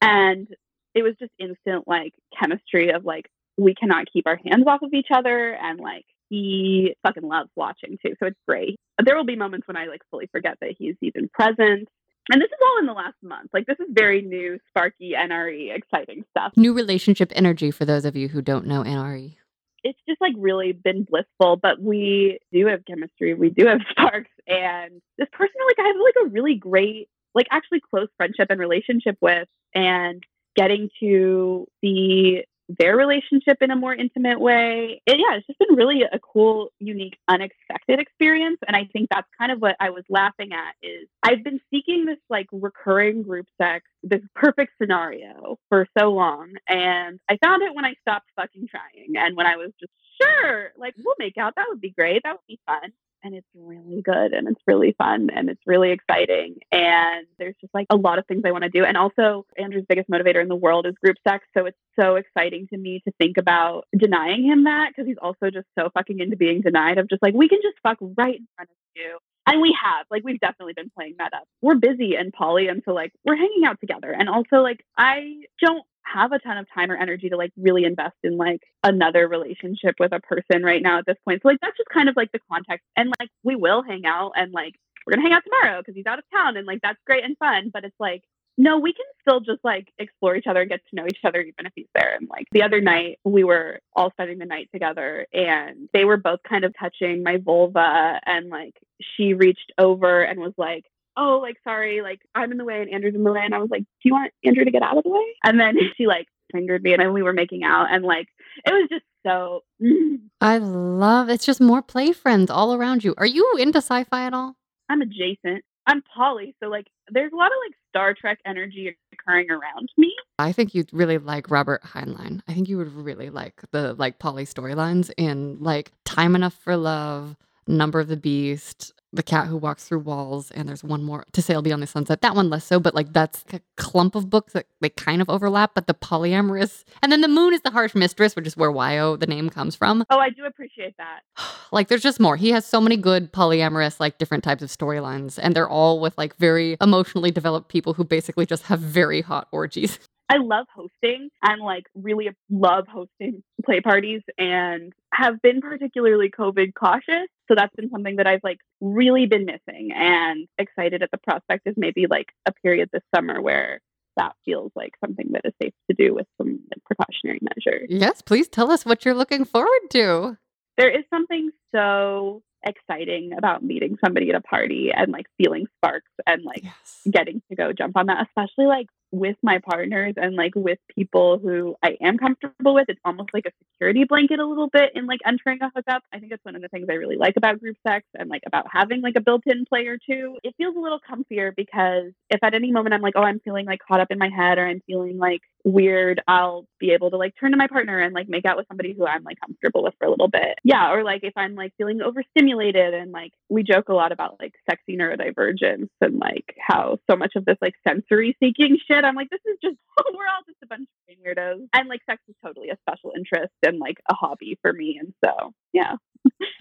And it was just instant like chemistry of like we cannot keep our hands off of each other and like he fucking loves watching too. So it's great. There will be moments when I like fully forget that he's even present. And this is all in the last month. Like this is very new, sparky, NRE, exciting stuff. New relationship energy for those of you who don't know NRE. It's just like really been blissful, but we do have chemistry. We do have sparks. And this person, like, I have like a really great like actually close friendship and relationship with and getting to see their relationship in a more intimate way. It, yeah, it's just been really a cool, unique, unexpected experience. And I think that's kind of what I was laughing at is I've been seeking this like recurring group sex, this perfect scenario for so long. And I found it when I stopped fucking trying and when I was just sure, like we'll make out. That would be great. That would be fun and it's really good and it's really fun and it's really exciting. And there's just like a lot of things I want to do. And also, Andrew's biggest motivator in the world is group sex. So it's so exciting to me to think about denying him that because he's also just so fucking into being denied of just like, we can just fuck right in front of you. And we have, like, we've definitely been playing that up. We're busy and poly, and so, like, we're hanging out together. And also, like, I don't have a ton of time or energy to like really invest in like another relationship with a person right now at this point. So like that's just kind of like the context. And like we will hang out and like we're gonna hang out tomorrow because he's out of town and like that's great and fun. But it's like no, we can still just like explore each other and get to know each other even if he's there. And like the other night, we were all spending the night together and they were both kind of touching my vulva. And like she reached over and was like, oh, like, sorry, like, I'm in the way and Andrew's in the way. And I was like, do you want Andrew to get out of the way? And then she like fingered me and then we were making out. And like, it was just so. I love it's just more play friends all around you. Are you into sci fi at all? I'm adjacent. I'm poly. So like, there's a lot of like Star Trek energy occurring around me. I think you'd really like Robert Heinlein. I think you would really like the like poly storylines in like Time Enough for Love, Number of the Beast, the cat who walks through walls and there's one more to sail beyond the sunset. That one less so but like that's a clump of books that they kind of overlap but the polyamorous and then the moon is the harsh mistress which is where Wyo the name comes from. Oh i do appreciate that. Like there's just more. He has so many good polyamorous like different types of storylines and they're all with like very emotionally developed people who basically just have very hot orgies I love hosting and like really love hosting play parties and have been particularly COVID cautious. So that's been something that I've like really been missing and excited at the prospect of maybe like a period this summer where that feels like something that is safe to do with some precautionary measures. Yes, please tell us what you're looking forward to. There is something so exciting about meeting somebody at a party and like feeling sparks and like yes. getting to go jump on that, especially like with my partners and like with people who I am comfortable with. It's almost like a security blanket a little bit in like entering a hookup. I think that's one of the things I really like about group sex and like about having like a built-in player too. It feels a little comfier because if at any moment I'm like, oh, I'm feeling like caught up in my head or I'm feeling like weird, I'll be able to like turn to my partner and like make out with somebody who I'm like comfortable with for a little bit. Yeah. Or like if I'm like feeling overstimulated and like we joke a lot about like sexy neurodivergence and like how so much of this like sensory seeking shit, I'm like, this is just, we're all just a bunch of weirdos. And like sex is totally a special interest and like a hobby for me. And so, yeah.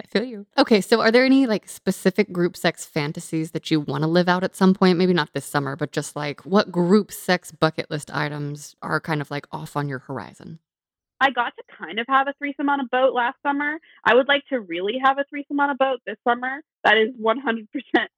I feel you. Okay, so are there any like specific group sex fantasies that you want to live out at some point? Maybe not this summer, but just like what group sex bucket list items are kind of like off on your horizon? I got to kind of have a threesome on a boat last summer. I would like to really have a threesome on a boat this summer. That is 100%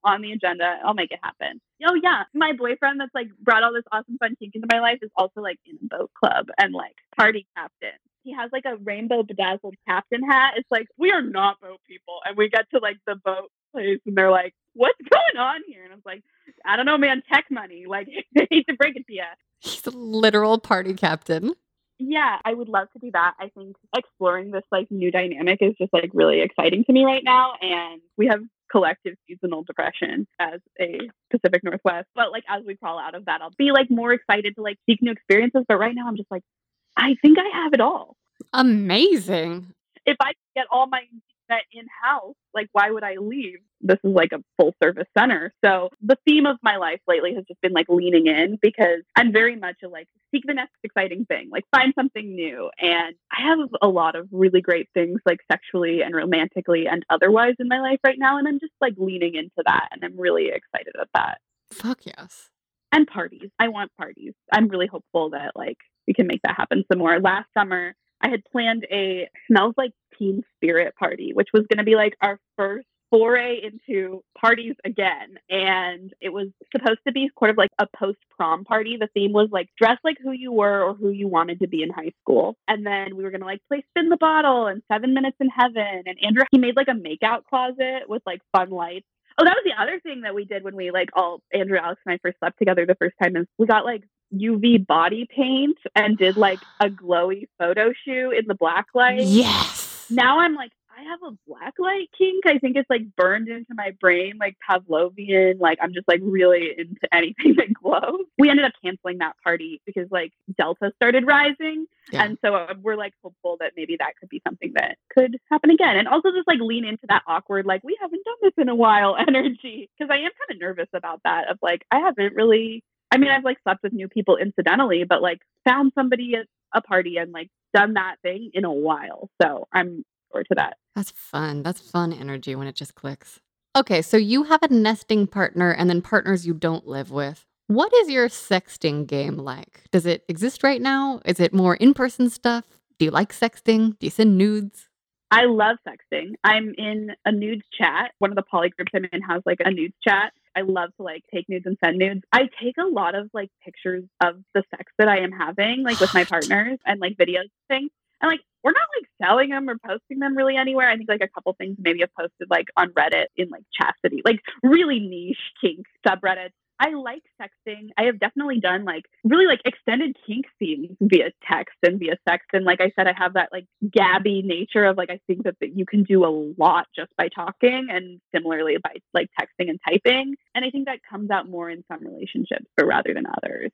on the agenda. I'll make it happen. Oh, yeah. My boyfriend that's like brought all this awesome fun kink into my life is also like in a boat club and like party captain he has like a rainbow bedazzled captain hat. It's like we are not boat people, and we get to like the boat place, and they're like, "What's going on here?" And I was like, "I don't know, man. Tech money. Like, I hate to break it to you." He's a literal party captain. Yeah, I would love to do that. I think exploring this like new dynamic is just like really exciting to me right now, and we have collective seasonal depression as a Pacific Northwest. But like as we crawl out of that, I'll be like more excited to like seek new experiences. But right now I'm just like, I think I have it all. Amazing. If I can get all my that in house, like why would I leave? This is like a full service center. So the theme of my life lately has just been like leaning in because I'm very much a like seek the next exciting thing, like find something new. And I have a lot of really great things like sexually and romantically and otherwise in my life right now. And I'm just like leaning into that and I'm really excited at that. Fuck yes. And parties. I want parties. I'm really hopeful that like we can make that happen some more. Last summer, I had planned a smells like teen spirit party, which was going to be like our first foray into parties again. And it was supposed to be sort of like a post prom party. The theme was like dress like who you were or who you wanted to be in high school. And then we were going to like play spin the bottle and seven minutes in heaven. And Andrew, he made like a makeout closet with like fun lights. Oh, that was the other thing that we did when we like all Andrew, Alex, and I first slept together the first time is we got like UV body paint and did like a glowy photo shoot in the black light. Yes. Now I'm like, I have a black light kink. I think it's like burned into my brain, like Pavlovian. Like I'm just like really into anything that glows. We ended up canceling that party because like Delta started rising. Yeah. And so uh, we're like hopeful that maybe that could be something that could happen again. And also just like lean into that awkward, like, we haven't done this in a while energy. Cause I am kind of nervous about that of like, I haven't really I mean, I've like slept with new people incidentally, but like found somebody at a party and like done that thing in a while. So I'm forward to that. That's fun. That's fun energy when it just clicks. Okay, so you have a nesting partner and then partners you don't live with. What is your sexting game like? Does it exist right now? Is it more in person stuff? Do you like sexting? Do you send nudes? I love sexting. I'm in a nudes chat. One of the poly groups I'm in has like a nudes chat. I love to like take nudes and send nudes. I take a lot of like pictures of the sex that I am having, like with my partners and like videos things. And like we're not like selling them or posting them really anywhere. I think like a couple things maybe have posted like on Reddit in like chastity, like really niche kink subreddits I like sexting. I have definitely done like really like extended kink scenes via text and via sex. And like I said, I have that like gabby nature of like I think that, that you can do a lot just by talking and similarly by like texting and typing. And I think that comes out more in some relationships, but rather than others.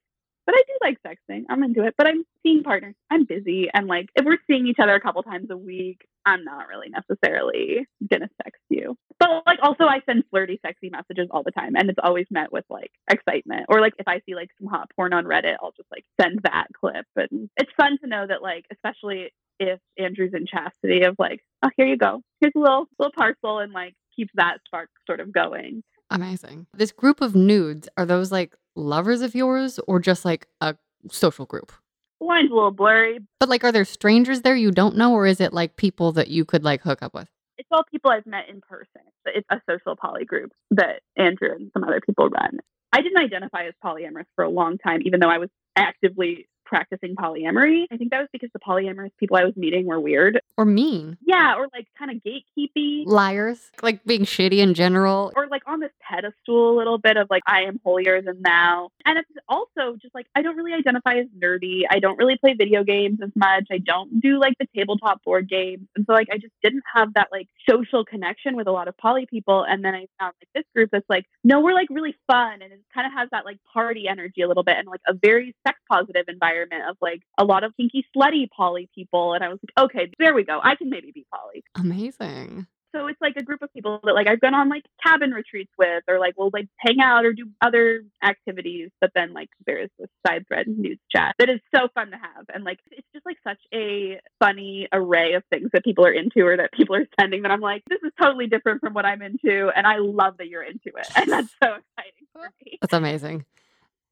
But I do like sexting. I'm into it. But I'm seeing partners. I'm busy. And like if we're seeing each other a couple times a week, I'm not really necessarily gonna sext you. But like also I send flirty, sexy messages all the time and it's always met with like excitement. Or like if I see like some hot porn on Reddit, I'll just like send that clip. And it's fun to know that like especially if Andrew's in chastity of like, oh here you go. Here's a little little parcel and like keeps that spark sort of going. Amazing. This group of nudes, are those like lovers of yours or just like a social group? Line's a little blurry. But like, are there strangers there you don't know, or is it like people that you could like hook up with? It's all people I've met in person. It's a social poly group that Andrew and some other people run. I didn't identify as polyamorous for a long time, even though I was actively practicing polyamory. I think that was because the polyamorous people I was meeting were weird or mean. Yeah, or like kind of gatekeepy. Liars, like being shitty in general. Or like on this pedestal a little bit of like, I am holier than thou. And it's also just like, I don't really identify as nerdy. I don't really play video games as much. I don't do like the tabletop board games. And so like, I just didn't have that like social connection with a lot of poly people. And then I found like this group that's like, no, we're like really fun. And it kind of has that like party energy a little bit and like a very sex positive environment environment of like a lot of kinky, slutty poly people. And I was like, okay, there we go. I can maybe be poly. Amazing. So it's like a group of people that like I've been on like cabin retreats with, or like we'll like hang out or do other activities. But then like there is this side thread news chat that is so fun to have, and like it's just like such a funny array of things that people are into or that people are sending. That I'm like, this is totally different from what I'm into, and I love that you're into it, and that's so exciting for me. That's amazing.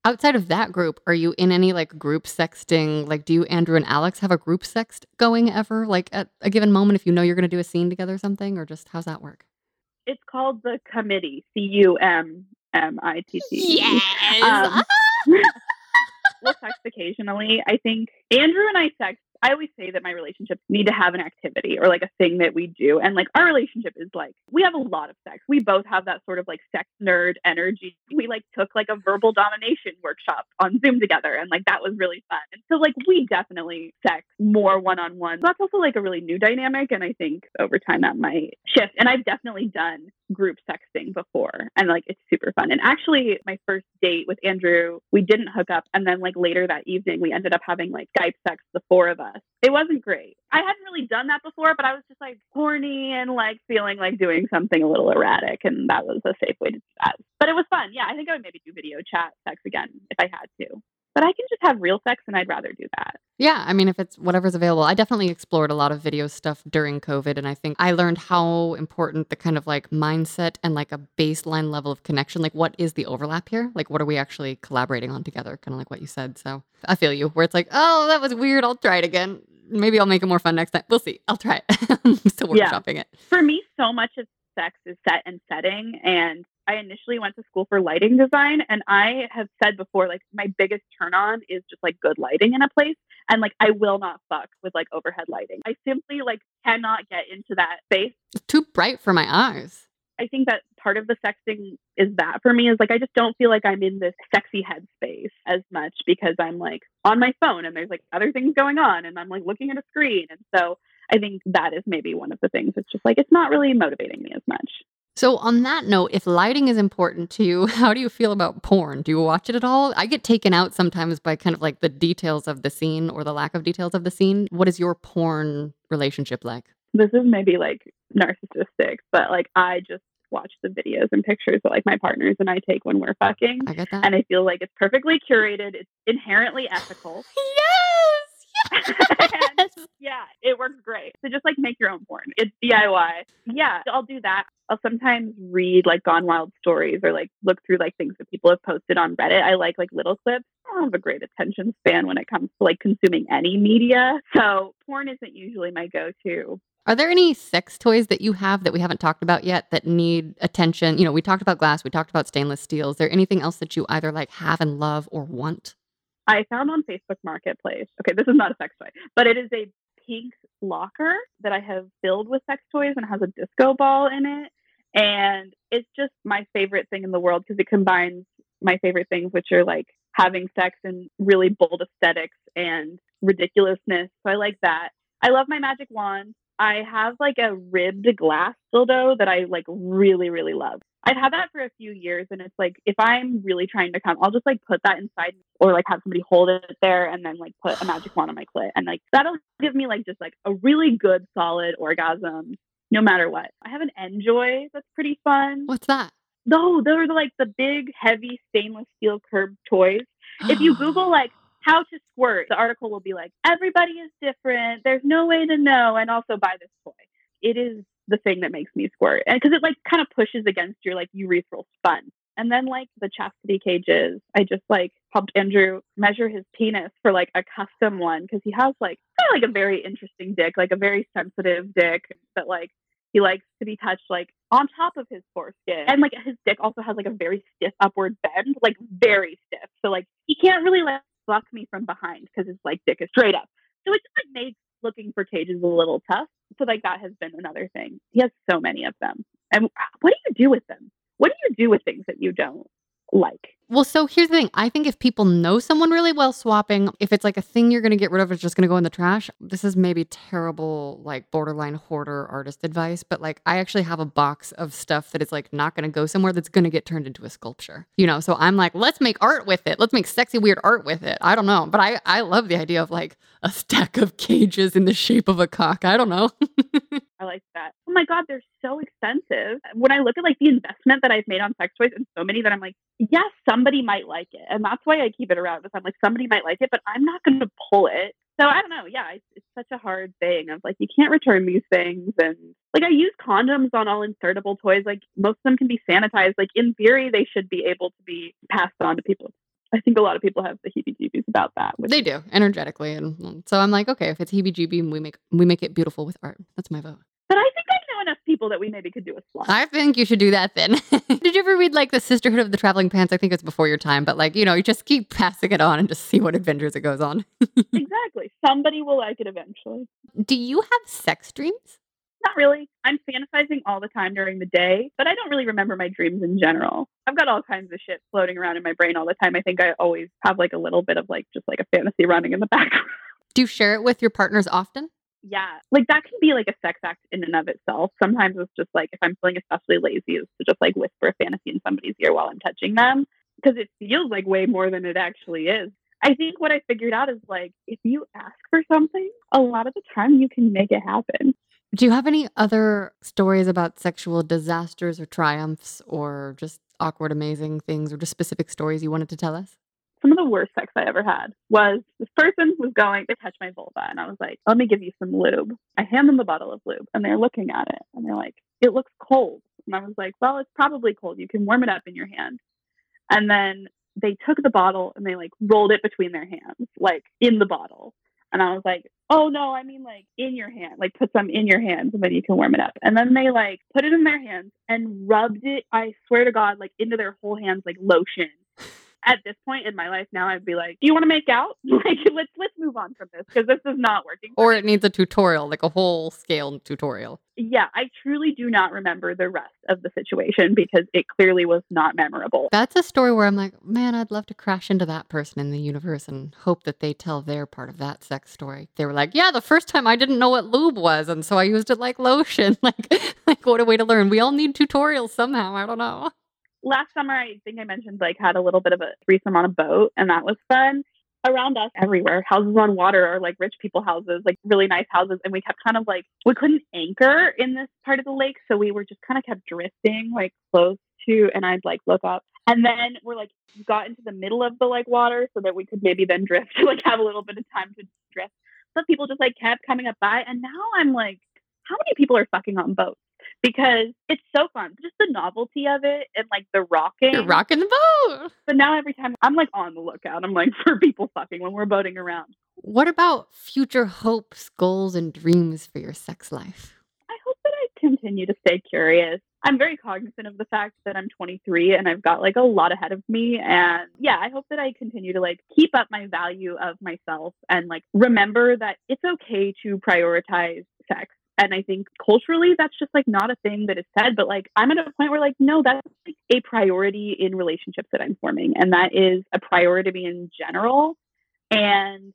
Outside of that group, are you in any like group sexting? Like, do you, Andrew and Alex, have a group sext going ever? Like at a given moment, if you know you're going to do a scene together or something, or just how's that work? It's called the committee, C U M M I T T. Yes. Um, we'll sext occasionally. I think Andrew and I sext I always say that my relationships need to have an activity or like a thing that we do. And like our relationship is like, we have a lot of sex. We both have that sort of like sex nerd energy. We like took like a verbal domination workshop on Zoom together and like that was really fun. And so like we definitely sex more one on one. That's also like a really new dynamic. And I think over time that might shift. And I've definitely done group sexting before and like it's super fun. And actually, my first date with Andrew, we didn't hook up. And then like later that evening, we ended up having like Skype sex, the four of us. It wasn't great. I hadn't really done that before, but I was just like horny and like feeling like doing something a little erratic. And that was a safe way to do that. But it was fun. Yeah, I think I would maybe do video chat sex again if I had to but I can just have real sex and I'd rather do that. Yeah, I mean, if it's whatever's available. I definitely explored a lot of video stuff during COVID. And I think I learned how important the kind of like mindset and like a baseline level of connection, like what is the overlap here? Like, what are we actually collaborating on together? Kind of like what you said. So I feel you, where it's like, oh, that was weird. I'll try it again. Maybe I'll make it more fun next time. We'll see. I'll try it. I'm still workshopping yeah. it. For me, so much of sex is set and setting. And I initially went to school for lighting design and I have said before like my biggest turn on is just like good lighting in a place and like I will not fuck with like overhead lighting. I simply like cannot get into that space. It's too bright for my eyes. I think that part of the sexting is that for me is like I just don't feel like I'm in this sexy headspace as much because I'm like on my phone and there's like other things going on and I'm like looking at a screen and so I think that is maybe one of the things it's just like it's not really motivating me as much. So, on that note, if lighting is important to you, how do you feel about porn? Do you watch it at all? I get taken out sometimes by kind of like the details of the scene or the lack of details of the scene. What is your porn relationship like? This is maybe like narcissistic, but like I just watch the videos and pictures that like my partners and I take when we're fucking. I get that. And I feel like it's perfectly curated. It's inherently ethical. yes. and, yeah, it works great. So just like make your own porn. It's DIY. Yeah, I'll do that. I'll sometimes read like Gone Wild stories or like look through like things that people have posted on Reddit. I like like little clips. I don't have a great attention span when it comes to like consuming any media. So porn isn't usually my go-to. Are there any sex toys that you have that we haven't talked about yet that need attention? You know, we talked about glass, we talked about stainless steel. Is there anything else that you either like have and love or want? I found on Facebook Marketplace. Okay, this is not a sex toy, but it is a pink locker that I have filled with sex toys and has a disco ball in it. And it's just my favorite thing in the world because it combines my favorite things, which are like having sex and really bold aesthetics and ridiculousness. So I like that. I love my magic wand. I have like a ribbed glass dildo that I like really, really love. I've had that for a few years and it's like if I'm really trying to come, I'll just like put that inside or like have somebody hold it there and then like put a magic wand on my clit and like that'll give me like just like a really good solid orgasm no matter what. I have an Njoy that's pretty fun. What's that? No, those are like the big heavy stainless steel curved toys. if you Google like how to squirt, the article will be like, everybody is different. There's no way to know. And also buy this toy. It is the thing that makes me squirt. And because it like kind of pushes against your like urethral sponge. And then like the chastity cages, I just like helped Andrew measure his penis for like a custom one because he has like kind of like a very interesting dick, like a very sensitive dick that like he likes to be touched like on top of his foreskin. And like his dick also has like a very stiff upward bend, like very stiff. So like he can't really like fuck me from behind because his like dick is straight up. So it just like makes looking for cages a little tough. So like that has been another thing. He has so many of them. And uh, what do you do with them? What do you do with things that you don't like? Well, so here's the thing. I think if people know someone really well swapping, if it's like a thing you're going to get rid of, it's just going to go in the trash. This is maybe terrible, like borderline hoarder artist advice, but like I actually have a box of stuff that is like not going to go somewhere that's going to get turned into a sculpture, you know? So I'm like, let's make art with it. Let's make sexy, weird art with it. I don't know. But I, I love the idea of like a stack of cages in the shape of a cock. I don't know. I like that. Oh my God, they're so expensive. When I look at like the investment that I've made on sex toys and so many that I'm like, yes, somebody might like it. And that's why I keep it around because I'm like, somebody might like it, but I'm not going to pull it. So I don't know. Yeah, it's, it's such a hard thing of like, you can't return these things. And like, I use condoms on all insertable toys. Like, most of them can be sanitized. Like, in theory, they should be able to be passed on to people. I think a lot of people have the heebie-jeebies about that. which- They do energetically, and so I'm like, okay, if it's heebie-jeebie, we make we make it beautiful with art. That's my vote. But I think I know enough people that we maybe could do a swap. I think you should do that then. Did you ever read like the Sisterhood of the Traveling Pants? I think it's before your time, but like you know, you just keep passing it on and just see what adventures it goes on. exactly. Somebody will like it eventually. Do you have sex dreams? Not really. I'm fantasizing all the time during the day, but I don't really remember my dreams in general. I've got all kinds of shit floating around in my brain all the time. I think I always have like a little bit of like just like a fantasy running in the background. Do you share it with your partners often? Yeah. Like that can be like a sex act in and of itself. Sometimes it's just like if I'm feeling especially lazy, is to just like whisper a fantasy in somebody's ear while I'm touching them because it feels like way more than it actually is. I think what I figured out is like if you ask for something, a lot of the time you can make it happen. Do you have any other stories about sexual disasters or triumphs or just awkward, amazing things or just specific stories you wanted to tell us? Some of the worst sex I ever had was this person was going to touch my vulva, and I was like, "Let me give you some lube." I hand them the bottle of lube, and they're looking at it, and they're like, "It looks cold." And I was like, "Well, it's probably cold. You can warm it up in your hand." And then they took the bottle and they like rolled it between their hands, like in the bottle. And I was like, "Oh no, I mean like in your hand. Like put some in your hands, and then you can warm it up." And then they like put it in their hands and rubbed it. I swear to God, like into their whole hands, like lotion at this point in my life now I'd be like, "Do you want to make out? Like let's let's move on from this because this is not working." Or it needs a tutorial, like a whole scale tutorial. yeah, I truly do not remember the rest of the situation because it clearly was not memorable. That's a story where I'm like, man, I'd love to crash into that person in the universe and hope that they tell their part of that sex story. They were like, yeah, the first time I didn't know what lube was, and so I used it like lotion. Like, like what a way to learn. We all need tutorials somehow. I don't know. Last summer, I think I mentioned like had a little bit of a threesome on a boat, and that was fun. Around us, everywhere, houses on water are like rich people houses, like really nice houses, and we kept kind of like we couldn't anchor in this part of the lake, so we were just kind of kept drifting like close to, and I'd like look up, and then we're like got into the middle of the like water so that we could maybe then drift, like have a little bit of time to drift. But people just like kept coming up by, and now I'm like, how many people are fucking on boats? Because it's so fun, just the novelty of it and like the rocking. You're rocking the boat. But now every time I'm like on the lookout, I'm like for people fucking when we're boating around. What about future hopes, goals, and dreams for your sex life? I hope that I continue to stay curious. I'm very cognizant of the fact that I'm 23 and I've got like a lot ahead of me. And yeah, I hope that I continue to like keep up my value of myself and like remember that it's okay to prioritize sex. And I think culturally, that's just like not a thing that is said. But like, I'm at a point where like, no, that's like a priority in relationships that I'm forming. And that is a priority to me in general. And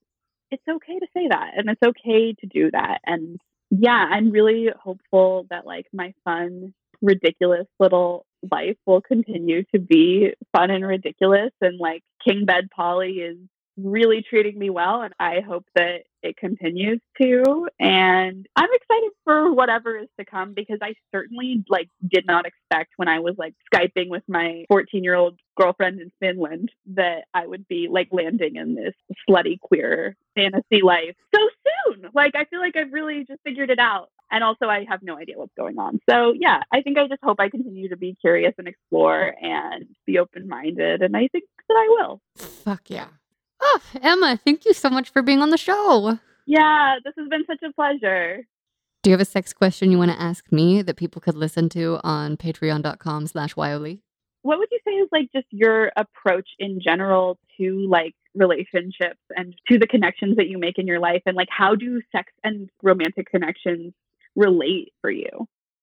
it's okay to say that. And it's okay to do that. And yeah, I'm really hopeful that like my fun, ridiculous little life will continue to be fun and ridiculous. And like kinky poly is really treating me well. And I hope that it continues to. And I'm excited for whatever is to come because I certainly like did not expect when I was like Skyping with my 14 year old girlfriend in Finland that I would be like landing in this slutty queer fantasy life so soon. Like I feel like I've really just figured it out. And also I have no idea what's going on. So yeah, I think I just hope I continue to be curious and explore and be open minded. And I think that I will. Fuck yeah. Oh, Emma, thank you so much for being on the show. Yeah, this has been such a pleasure. Do you have a sex question you want to ask me that people could listen to on patreon.com slash Wyoli? What would you say is like just your approach in general to like relationships and to the connections that you make in your life and like how do sex and romantic connections relate for you?